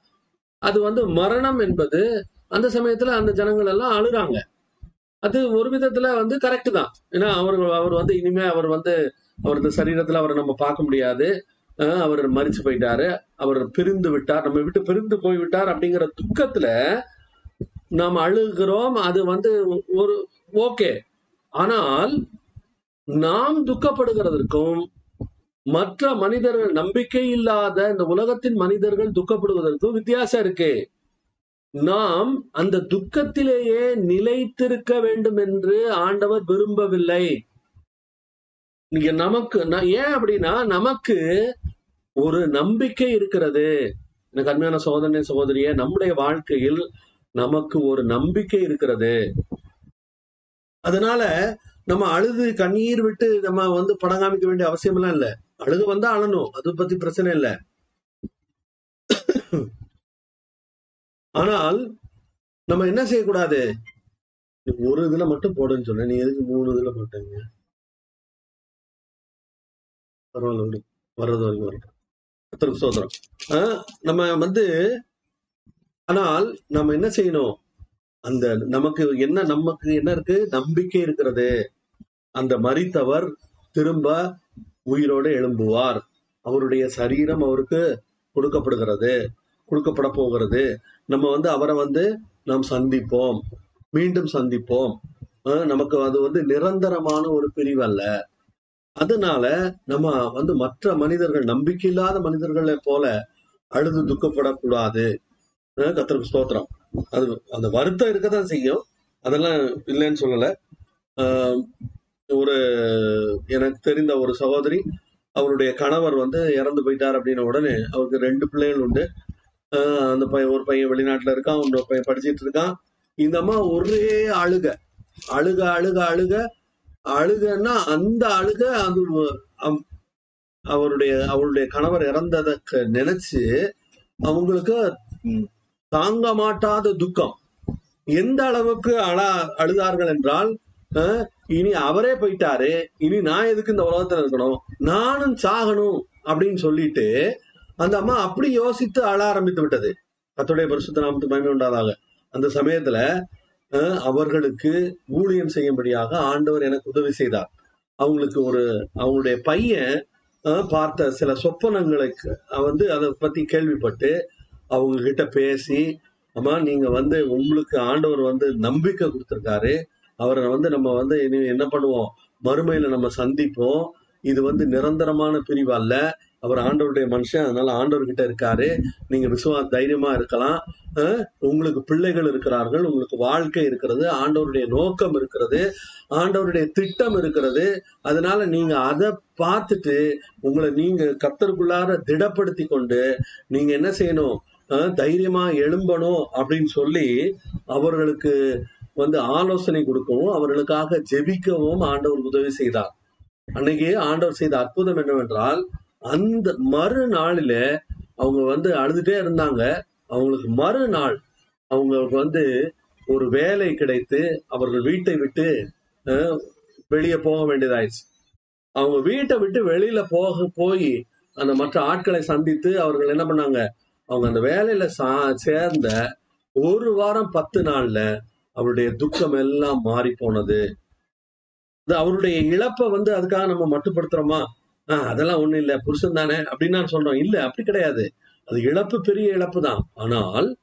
அது வந்து மரணம் என்பது அந்த சமயத்துல அந்த ஜனங்கள் எல்லாம் அழுறாங்க. அது ஒரு விதத்துல வந்து கரெக்ட் தான். ஏன்னா அவர் அவர் வந்து இனிமே அவர் வந்து அவரது சரீரத்துல அவரை நம்ம பார்க்க முடியாது. அவர் மறிச்சு போயிட்டாரு. அவர் பிரிந்து விட்டார். நம்ம விட்டு பிரிந்து போய் விட்டார் அப்படிங்கிற துக்கத்துல நாம் அழுகிறோம். அது வந்து ஒரு ஓகே. ஆனால் நாம் துக்கப்படுகிறதற்கும் மற்ற மனிதர்கள் நம்பிக்கை இல்லாத இந்த உலகத்தின் மனிதர்கள் துக்கப்படுவதற்கும் வித்தியாசம் இருக்கு. நாம் அந்த துக்கத்திலேயே நிலைத்திருக்க வேண்டும் என்று ஆண்டவர் விரும்பவில்லை. இங்க நமக்கு நான் ஏன் அப்படின்னா நமக்கு ஒரு நம்பிக்கை இருக்கிறது. எனக்கு அருமையான சோதனை சகோதரிய நம்முடைய வாழ்க்கையில் நமக்கு ஒரு நம்பிக்கை இருக்கிறது. அதனால நம்ம அழுது கண்ணீர் விட்டு நம்ம வந்து படம் காமிக்க வேண்டிய அவசியம் எல்லாம் இல்ல. அழுது வந்தா அழணும். அது பத்தி பிரச்சனை இல்ல. ஆனால் நம்ம என்ன செய்யக்கூடாது? நீ ஒரு இதுல மட்டும் போடுன்னு சொன்ன நீ எதுக்கு மூணு இதுல போட்டீங்க? பரவாயில்ல வர்றது வரைக்கும் வரட்டும். கர்த்தருக்கு சோதரம் நம்ம வந்து ஆனால் நம்ம என்ன செய்யணும்? அந்த நமக்கு என்ன நமக்கு என்ன இருக்கு? நம்பிக்கை இருக்கிறது. அந்த மறித்தவர் திரும்ப உயிரோடு எழும்புவார். அவருடைய சரீரம் அவருக்கு கொடுக்கப்படுகிறது. கொடுக்கப்பட போகிறது. நம்ம வந்து அவரை வந்து நாம் சந்திப்போம். மீண்டும் சந்திப்போம். நமக்கு அது வந்து நிரந்தரமான ஒரு பிரிவு அல்ல. அதனால நம்ம வந்து மற்ற மனிதர்கள் நம்பிக்கை இல்லாத மனிதர்களை போல அழுது துக்கப்படக்கூடாது. கத்திரக்கு ஸ்தோத்திரம். அது அந்த வருத்தம் இருக்கத்தான் செய்யும். அதெல்லாம் இல்லைன்னு சொல்லல. ஆஹ் ஒரு எனக்கு தெரிந்த ஒரு சகோதரி அவருடைய கணவர் வந்து இறந்து போயிட்டார் அப்படின்ன உடனே அவருக்கு ரெண்டு பிள்ளைகள் உண்டு. ஆஹ் அந்த பையன் ஒரு பையன் வெளிநாட்டுல இருக்கான் இன்னொரு பையன் படிச்சிட்டு இருக்கான். இந்த அம்மா ஒரே அழுக. அழுக அழுக அழுக அழுகன்னா அந்த அழுக அது அவ்- அவருடைய அவருடைய கணவர் இறந்ததற்கு நினைச்சு அவங்களுக்கு தாங்க மாட்டாத துக்கம். எந்த அளவுக்கு அழ அழுதார்கள் என்றால் இனி அவரே போயிட்டாரு இனி நான் எதுக்கு இந்த உலகத்துல இருக்கணும்? நானும் சாகணும் அப்படின்னு சொல்லிட்டு அந்த அம்மா அப்படி யோசித்து அழ ஆரம்பித்து விட்டது. கர்த்தருடைய பரிசுத்த நாமத்துக்கு மகிமை உண்டாதாக அந்த சமயத்துல அவர்களுக்கு ஊழியம் செய்யும்படியாக ஆண்டவர் எனக்கு உதவி செய்தார். அவங்களுக்கு ஒரு அவங்களுடைய பையன் பார்த்த சில சொப்பனங்களுக்கு வந்து அதை பத்தி கேள்விப்பட்டு அவங்க கிட்ட பேசி அம்மா நீங்க வந்து உங்களுக்கு ஆண்டவர் வந்து நம்பிக்கை கொடுத்துருக்காரு. அவரை வந்து நம்ம வந்து இனி என்ன பண்ணுவோம்? மறுமையில நம்ம சந்திப்போம். இது வந்து நிரந்தரமான பிரிவு அல்ல. அவர் ஆண்டவருடைய மனுஷன் அதனால ஆண்டவர்கிட்ட இருக்காரு. நீங்க விசுவா தைரியமா இருக்கலாம். உங்களுக்கு பிள்ளைகள் இருக்கிறார்கள் உங்களுக்கு வாழ்க்கை இருக்கிறது ஆண்டவருடைய நோக்கம் இருக்கிறது ஆண்டவருடைய திட்டம் இருக்கிறது. அதனால நீங்க அதை பார்த்துட்டு உங்களை நீங்க கத்தருக்குள்ளார திடப்படுத்தி கொண்டு நீங்க என்ன செய்யணும்? தைரியமா எழும்பணும் அப்படின்னு சொல்லி அவர்களுக்கு வந்து ஆலோசனை கொடுக்கவும் அவர்களுக்காக ஜெபிக்கவும் ஆண்டவர் உதவி செய்தார். அன்னைக்கு ஆண்டவர் செய்த அற்புதம் என்னவென்றால் அந்த மறுநாளில அவங்க வந்து அழுதுட்டே இருந்தாங்க. அவங்களுக்கு மறுநாள் அவங்களுக்கு வந்து ஒரு வேலை கிடைத்து அவர்கள் வீட்டை விட்டு அஹ், வெளியே போக வேண்டியதாயிடுச்சு. அவங்க வீட்டை விட்டு வெளியில போக போய் அந்த மற்ற ஆட்களை சந்தித்து அவர்கள் என்ன பண்ணாங்க? அவங்க அந்த வேலையில சா- சேர்ந்த ஒரு வாரம் பத்து நாள்ல அவருடைய துக்கம் எல்லாம் மாறி போனது அவருடைய இழப்பை வந்து அதுக்காக நம்ம மட்டுப்படுத்துறோமா? ஆஹ் அதெல்லாம் ஒண்ணும் இல்ல. புருஷன் தானே அப்படின்னு நான் சொல்றோம். இல்ல அப்படி கிடையாது. அது இழப்பு பெரிய இழப்பு தான். ஆனால்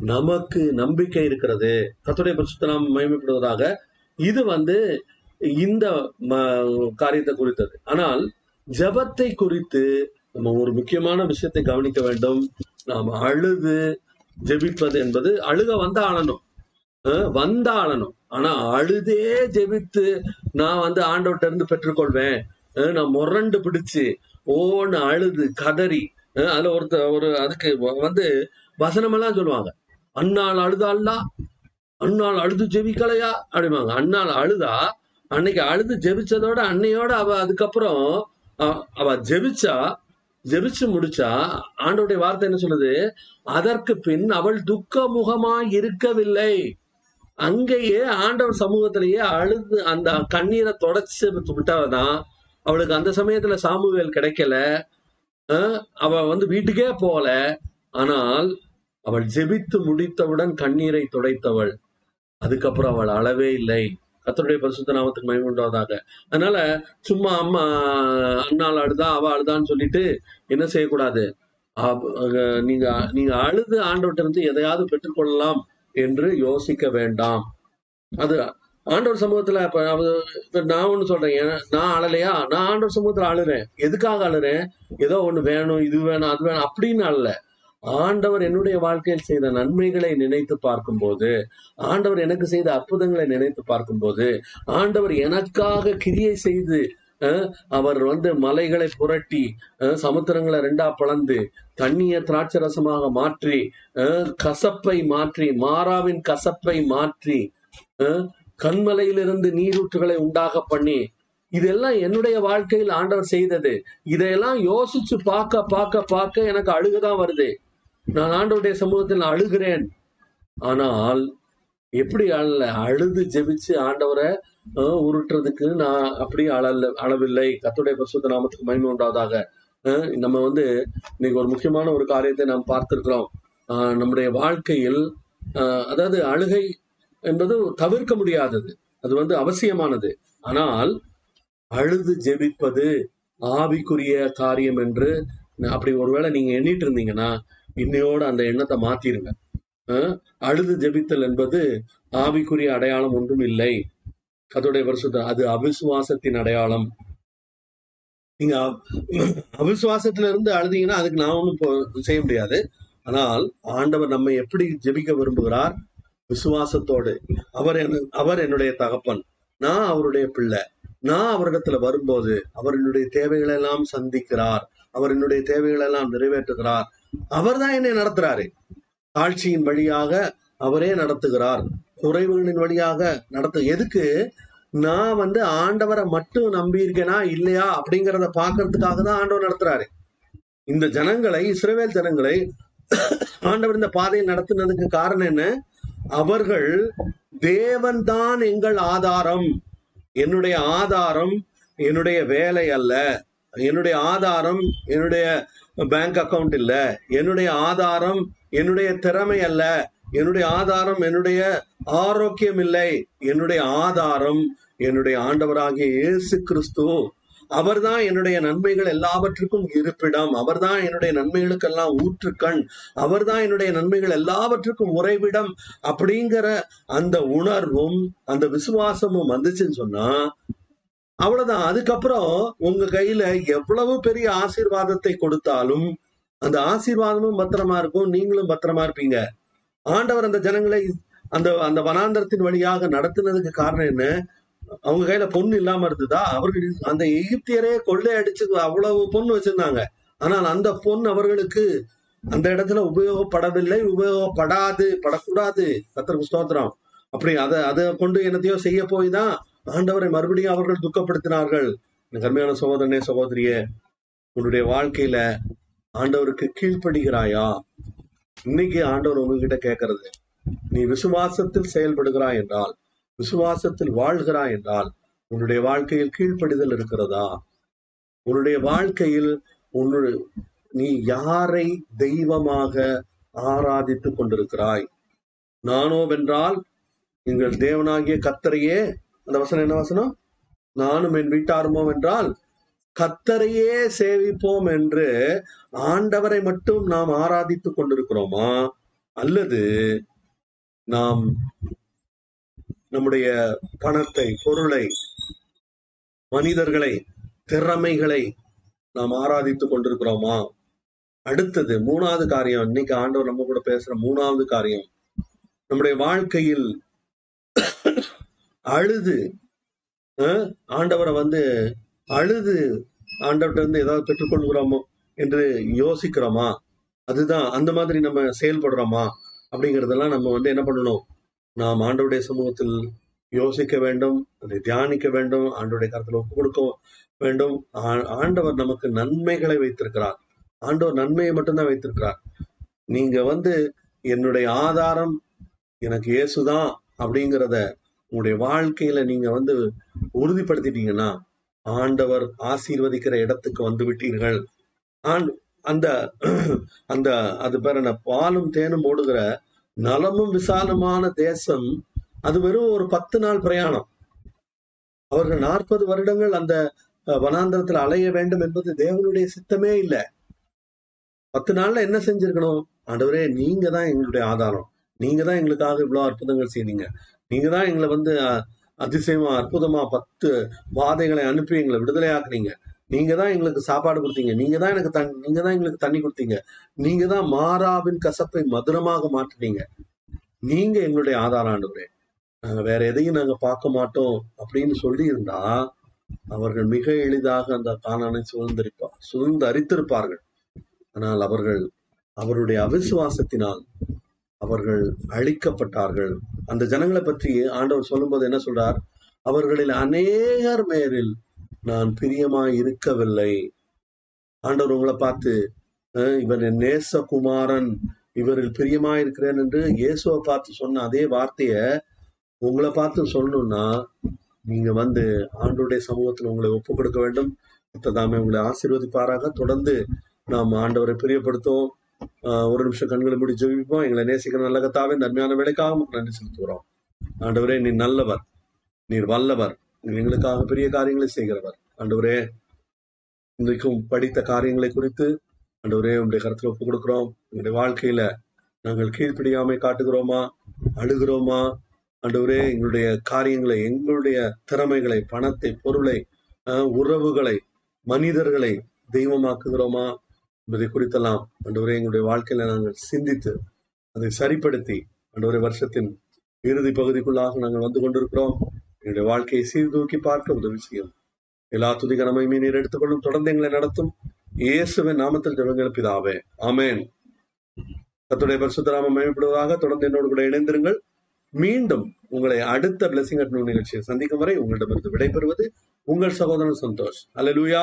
நமக்கு நம்பிக்கை இருக்கிறது. கத்துடைய பரிசுத்த நாம் இது வந்து இந்த ம- காரியத்தை குறித்தது. ஆனால் ஜெபத்தை குறித்து நம்ம ஒரு முக்கியமான விஷயத்தை கவனிக்க வேண்டும். நாம் அழுது ஜெபிப்பது என்பது அழுக வந்தா ஆளணும் அஹ் வந்தா அழணும். ஆனா அழுதே ஜெபித்து நான் வந்து ஆண்டவர்கிட்ட இருந்து பெற்றுக்கொள்வேன். நான் முரண்டு பிடிச்சு ஓன்னு அழுது கதறி அதுல ஒருத்த ஒரு அதுக்கு வந்து வசனமெல்லாம் சொல்லுவாங்க. அண்ணாள் அழுதாள்லா அண்ணாள் அழுது ஜெபிக்கலையா? அப்படிம்பாங்க. அண்ணாள் அழுதா அன்னைக்கு அழுது ஜெபிச்சதோட அன்னையோட அவ அதுக்கப்புறம் அ- அவ ஜெபிச்சா ஜெபிச்சு முடிச்சா ஆண்டோடைய வார்த்தை என்ன சொல்லுது? அதற்கு பின் அவள் துக்க முகமாய் இருக்கவில்லை. அங்கேயே ஆண்டவர் சமூகத்திலேயே அழுது அந்த கண்ணீரை தொடச்சு விட்டாதான் அவளுக்கு அந்த சமயத்துல சாமுவேல் கிடைக்கல. அஹ் அவ வந்து வீட்டுக்கே போகல. ஆனால் அவள் ஜெபித்து முடித்தவுடன் கண்ணீரை துடைத்தவள். அதுக்கப்புறம் அவள் அளவே இல்லை. கத்தருடைய பரிசுத்த நாமத்துக்கு மயமுண்டாவதாக அதனால சும்மா அம்மா அண்ணாள் அழுதா அவ அழுதான்னு சொல்லிட்டு என்ன செய்யக்கூடாது? நீங்க நீங்க அழுது ஆண்டவர்கிட்ட இருந்து எதையாவது பெற்றுக்கொள்ளலாம் என்று யோசிக்க வேண்டாம். அது ஆண்டவர் சமூகத்துல இப்ப இப்ப நான் ஒண்ணு சொல்றேன். நான் அழலையா? நான் ஆண்டவர் சமூகத்துல அழுறேன். எதுக்காக அழுறேன்? ஏதோ ஒண்ணு வேணும் இது வேணும் அது வேணும் அப்படின்னு அல்ல. ஆண்டவர் என்னுடைய வாழ்க்கையில் செய்த நன்மைகளை நினைத்து பார்க்கும்போது ஆண்டவர் எனக்கு செய்த அற்புதங்களை நினைத்து பார்க்கும்போது ஆண்டவர் எனக்காக கிரியை செய்து அவர் வந்து மலைகளை புரட்டி சமுத்திரங்களை ரெண்டா பழந்து தண்ணியை திராட்சை ரசமாக மாற்றி கசப்பை மாற்றி மாறாவின் கசப்பை மாற்றி கண்மலையிலிருந்து நீரூற்றுகளை உண்டாக பண்ணி இதெல்லாம் என்னுடைய வாழ்க்கையில் ஆண்டவர் செய்தது. இதையெல்லாம் யோசிச்சு பார்க்க பார்க்க பார்க்க எனக்கு அழுகுதான் வருது. நான் ஆண்டவருடைய சமூகத்தில் நான் அழுகிறேன். ஆனால் எப்படி அழல அழுது ஜெபிச்சு ஆண்டவரை உருட்டுறதுக்கு நான் அப்படி அழல அளவில்லை கத்துடைய பரிசுத்த நாமத்துக்கு மகிமை உண்டாவதாக. நம்ம வந்து இன்னைக்கு ஒரு முக்கியமான ஒரு காரியத்தை நாம் பார்த்திருக்கிறோம். நம்முடைய வாழ்க்கையில் அதாவது அழுகை என்பது தவிர்க்க முடியாதது. அது வந்து அவசியமானது. ஆனால் அழுது ஜெபிப்பது ஆவிக்குரிய காரியம் என்று அப்படி ஒருவேளை நீங்க எண்ணிட்டு இருந்தீங்கன்னா இன்னையோட அந்த எண்ணத்தை மாத்திருங்க. அழுது ஜெபித்தல் என்பது ஆவிக்குரிய அடையாளம் ஒன்றும் இல்லை. அதோடைய வருஷத்தை அது அவிசுவாசத்தின் அடையாளம். நீங்க அவிசுவாசத்துல இருந்து அழுதீங்கன்னா அதுக்கு நான் ஒன்றும் செய்ய முடியாது. ஆனால் ஆண்டவர் நம்மை எப்படி ஜெபிக்க விரும்புகிறார்? விசுவாசத்தோடு அவர் என்ன- அவர் என்னுடைய தகப்பன் நான் அவருடைய பிள்ளை. நான் அவரிடத்துல வரும்போது அவர் என்னுடைய தேவைகளை எல்லாம் சந்திக்கிறார். அவர் என்னுடைய தேவைகளை எல்லாம் நிறைவேற்றுகிறார். அவர் தான் என்னை நடத்துறாரு. தாழ்ச்சியின் வழியாக அவரே நடத்துகிறார். குறைவுகளின் வழியாக நடத்து எதுக்கு? நான் வந்து ஆண்டவரை மட்டும் நம்பி இருக்கேனா இல்லையா? அப்படிங்கறத பாக்குறதுக்காக தான் ஆண்டவர் நடத்துறாரு. இந்த ஜனங்களை இஸ்ரேவேல் ஜனங்களை ஆண்டவர் இந்த பாதையை நடத்துனதுக்கு காரணம் என்ன? அவர்கள் தேவன் தான் எங்கள் ஆதாரம். என்னுடைய ஆதாரம் என்னுடைய வேலை அல்ல. என்னுடைய ஆதாரம் என்னுடைய பேங்க் அக்கவுண்ட் இல்ல. என்னுடைய ஆதாரம் என்னுடைய திறமை அல்ல. என்னுடைய ஆதாரம் என்னுடைய ஆரோக்கியம் இல்லை. என்னுடைய ஆதாரம் என்னுடைய ஆண்டவராகிய இயேசு கிறிஸ்து. அவர்தான் என்னுடைய நன்மைகள் எல்லாவற்றுக்கும் இருப்பிடம். அவர்தான் என்னுடைய நன்மைகளுக்கெல்லாம் ஊற்றுக்கண். அவர்தான் என்னுடைய நன்மைகள் எல்லாவற்றுக்கும் உறைவிடம் அப்படிங்கிற அந்த உணர்வும் அந்த விசுவாசமும் வந்துச்சுன்னு சொன்னா அவ்வளவுதான். அதுக்கப்புறம் உங்க கையில எவ்வளவு பெரிய ஆசீர்வாதத்தை கொடுத்தாலும் அந்த ஆசீர்வாதமும் பத்திரமா இருக்கும். நீங்களும் பத்திரமா இருப்பீங்க. ஆண்டவர் அந்த ஜனங்களை அந்த அந்த வனாந்தரத்தின் வழியாக நடத்துனதுக்கு காரணம் என்ன? அவங்க கையில பொண்ணு இல்லாம இருந்ததா? அவர்கள் அந்த எகிப்தியரே கொள்ளை அடிச்சு அவ்வளவு பொண்ணு வச்சிருந்தாங்க. ஆனால் அந்த பொண்ணு அவர்களுக்கு அந்த இடத்துல உபயோகப்படவில்லை. உபயோகப்படாது படக்கூடாது. கத்திரக்கு ஸ்தோத்திரம். அப்படி அதை அதை கொண்டு என்னத்தையோ செய்ய போய் தான் ஆண்டவரை மறுபடியும் அவர்கள் துக்கப்படுத்தினார்கள். எனக்கு சகோதரனே சகோதரிய உன்னுடைய வாழ்க்கையில ஆண்டவருக்கு கீழ்ப்படுகிறாயா? இன்னைக்கு ஆண்டவர் உங்ககிட்ட கேட்கறது நீ விசுவாசத்தில் செயல்படுகிறாய் என்றால் விசுவாசத்தில் வாழ்கிறாய் என்றால் உன்னுடைய வாழ்க்கையில் கீழ்ப்படிதல் இருக்கிறதா? உன்னுடைய வாழ்க்கையில் உன்னுடைய நீ யாரை தெய்வமாக ஆராதித்துக் கொண்டிருக்கிறாய்? நானோவென்றால் எங்கள் தேவனாகிய கத்தரையே அந்த வசனம் என்ன வசனம்? நானும் என் வீட்டாருமோ என்றால் கத்தரையே சேவிப்போம் என்று ஆண்டவரை மட்டும் நாம் ஆராதித்துக் கொண்டிருக்கிறோமா? அல்லது நாம் நம்முடைய பணத்தை பொருளை மனிதர்களை திறமைகளை நாம் ஆராதித்துக் கொண்டிருக்கிறோமா? அடுத்தது மூணாவது காரியம் இன்னைக்கு ஆண்டவர் நம்ம கூட பேசுற மூணாவது காரியம். நம்முடைய வாழ்க்கையில் அழுது ஆண்டவரை வந்து அழுது ஆண்டவர்கிட்ட இருந்து ஏதாவது பெற்றுக்கொள்கிறோமோ என்று யோசிக்கிறோமா? அதுதான் அந்த மாதிரி நம்ம செயல்படுறோமா? அப்படிங்கறதெல்லாம் நம்ம வந்து என்ன பண்ணணும்? நாம் ஆண்டவருடைய சமூகத்தில் யோசிக்க வேண்டும் அதை தியானிக்க வேண்டும் ஆண்டவுடைய கருத்தில் ஒப்பு கொடுக்க வேண்டும். ஆ- ஆண்டவர் நமக்கு நன்மைகளை வைத்திருக்கிறார். ஆண்டவர் நன்மையை மட்டும்தான் வைத்திருக்கிறார். நீங்க வந்து என்னுடைய ஆதாரம் எனக்கு இயேசுதான் அப்படிங்கிறத உங்களுடைய வாழ்க்கையில நீங்க வந்து உறுதிப்படுத்திட்டீங்கன்னா ஆண்டவர் ஆசீர்வதிக்கிற இடத்துக்கு வந்து விட்டீர்கள். ஆண்- அந்த அந்த அது பேர் என்ன? பாலும் தேனும் ஓடுகிற நலமும் விசாலமான தேசம் அது வெறும் ஒரு பத்து நாள் பிரயாணம். அவர்கள் நாற்பது வருடங்கள் அந்த வனாந்தரத்தில் அலைய வேண்டும் என்பது தேவனுடைய சித்தமே இல்லை. பத்து நாள்ல என்ன செஞ்சிருக்கணும்? ஆண்டவரே நீங்க தான் எங்களுடைய ஆதாரம். நீங்க தான் எங்களுக்காக இவ்வளவு அற்புதங்கள் செய்தீங்க. நீங்க தான் எங்களை வந்து அதிசயமா அற்புதமா பத்து பாதைகளை அனுப்பி எங்களை விடுதலை ஆக்குனீங்க நீங்க தான் எங்களுக்கு சாப்பாடு கொடுத்தீங்க. நீங்க தான் எனக்கு தண்ணி நீங்க தான் எங்களுக்கு தண்ணி கொடுத்தீங்க. நீங்க தான் மாறாவின் கசப்பை மதுரமாக மாற்றினீங்க. நீங்க எங்களுடைய ஆதாரம் ஆண்டவரே. நாங்க வேற எதையும் நாங்க பார்க்க மாட்டோம் அப்படின்னு சொல்லி இருந்தா அவர்கள் மிக எளிதாக அந்த காணானை சுதந்திரிப்பா சுதந்திரித்திருப்பார்கள் ஆனால் அவர்கள் அவருடைய அவிசுவாசத்தினால் அவர்கள் அழிக்கப்பட்டார்கள். அந்த ஜனங்களை பற்றி ஆண்டவர் சொல்லும்போது என்ன சொல்றார்? அவர்களில் அநேகர் மேரில் நான் பிரியமாய் இருக்கவில்லை. ஆண்டவர் உங்களை பார்த்து இவர் என் நேசகுமாரன் இவரில் பிரியமாயிருக்கிறேன் என்று இயேசுவை பார்த்து சொன்ன அதே வார்த்தைய உங்களை பார்த்து சொல்லணும்னா நீங்க வந்து ஆண்டவருடைய சமூகத்தில் உங்களை ஒப்பு கொடுக்க வேண்டும். தாமே உங்களை ஆசீர்வதிப்பாராக. தொடர்ந்து நாம் ஆண்டவரை பிரியப்படுத்துவோம். ஒரு நிமிஷம் கண்களை மூடி ஜெபிப்போம். எங்களை நேசிக்கிற நல்ல கத்தாவே நன்மையான வேலைக்காக நன்றி செலுத்துகிறோம். ஆண்டவரே நீ நல்லவர். நீர் வல்லவர். எங்களுக்காக பெரிய காரியங்களை செய்கிறவர். ஆண்டவரே இன்றைக்கும் படித்த காரியங்களை குறித்து ஆண்டவரே உங்களுடைய கருத்தில் ஒப்பு கொடுக்கிறோம். எங்களுடைய வாழ்க்கையில நாங்கள் கீழ்ப்படியாமை காட்டுகிறோமா? அழுகிறோமா? ஆண்டவரே எங்களுடைய காரியங்களை எங்களுடைய திறமைகளை பணத்தை பொருளை அஹ், உறவுகளை மனிதர்களை தெய்வமாக்குகிறோமா? என்பதை குறித்தெல்லாம் ஆண்டவரே எங்களுடைய வாழ்க்கையில நாங்கள் சிந்தித்து அதை சரிப்படுத்தி ஆண்டவரே வருஷத்தின் இறுதி பகுதிக்குள்ளாக நாங்கள் வந்து கொண்டிருக்கிறோம். என்னுடைய வாழ்க்கையை சீர்தூக்கி பார்க்க உதவி செய்யும். எல்லா துதிகரமை நீர் எடுத்துக்கொள்ளும். தொடர்ந்து எங்களை நடத்தும். இயேசுவின் நாமத்தில் ஜெபங்கள் பிதாவே. அமேன் கத்துடைய பரிசுத்தராம மேம்படுவதாக தொடர்ந்து என்னோடு கூட இணைந்திருங்கள். மீண்டும் உங்களை அடுத்த பிளஸிங் அட்னு நிகழ்ச்சியை சந்திக்கும் வரை உங்களிடமிருந்து விடைபெறுவது உங்கள் சகோதரன் சந்தோஷ். அல்லேலூயா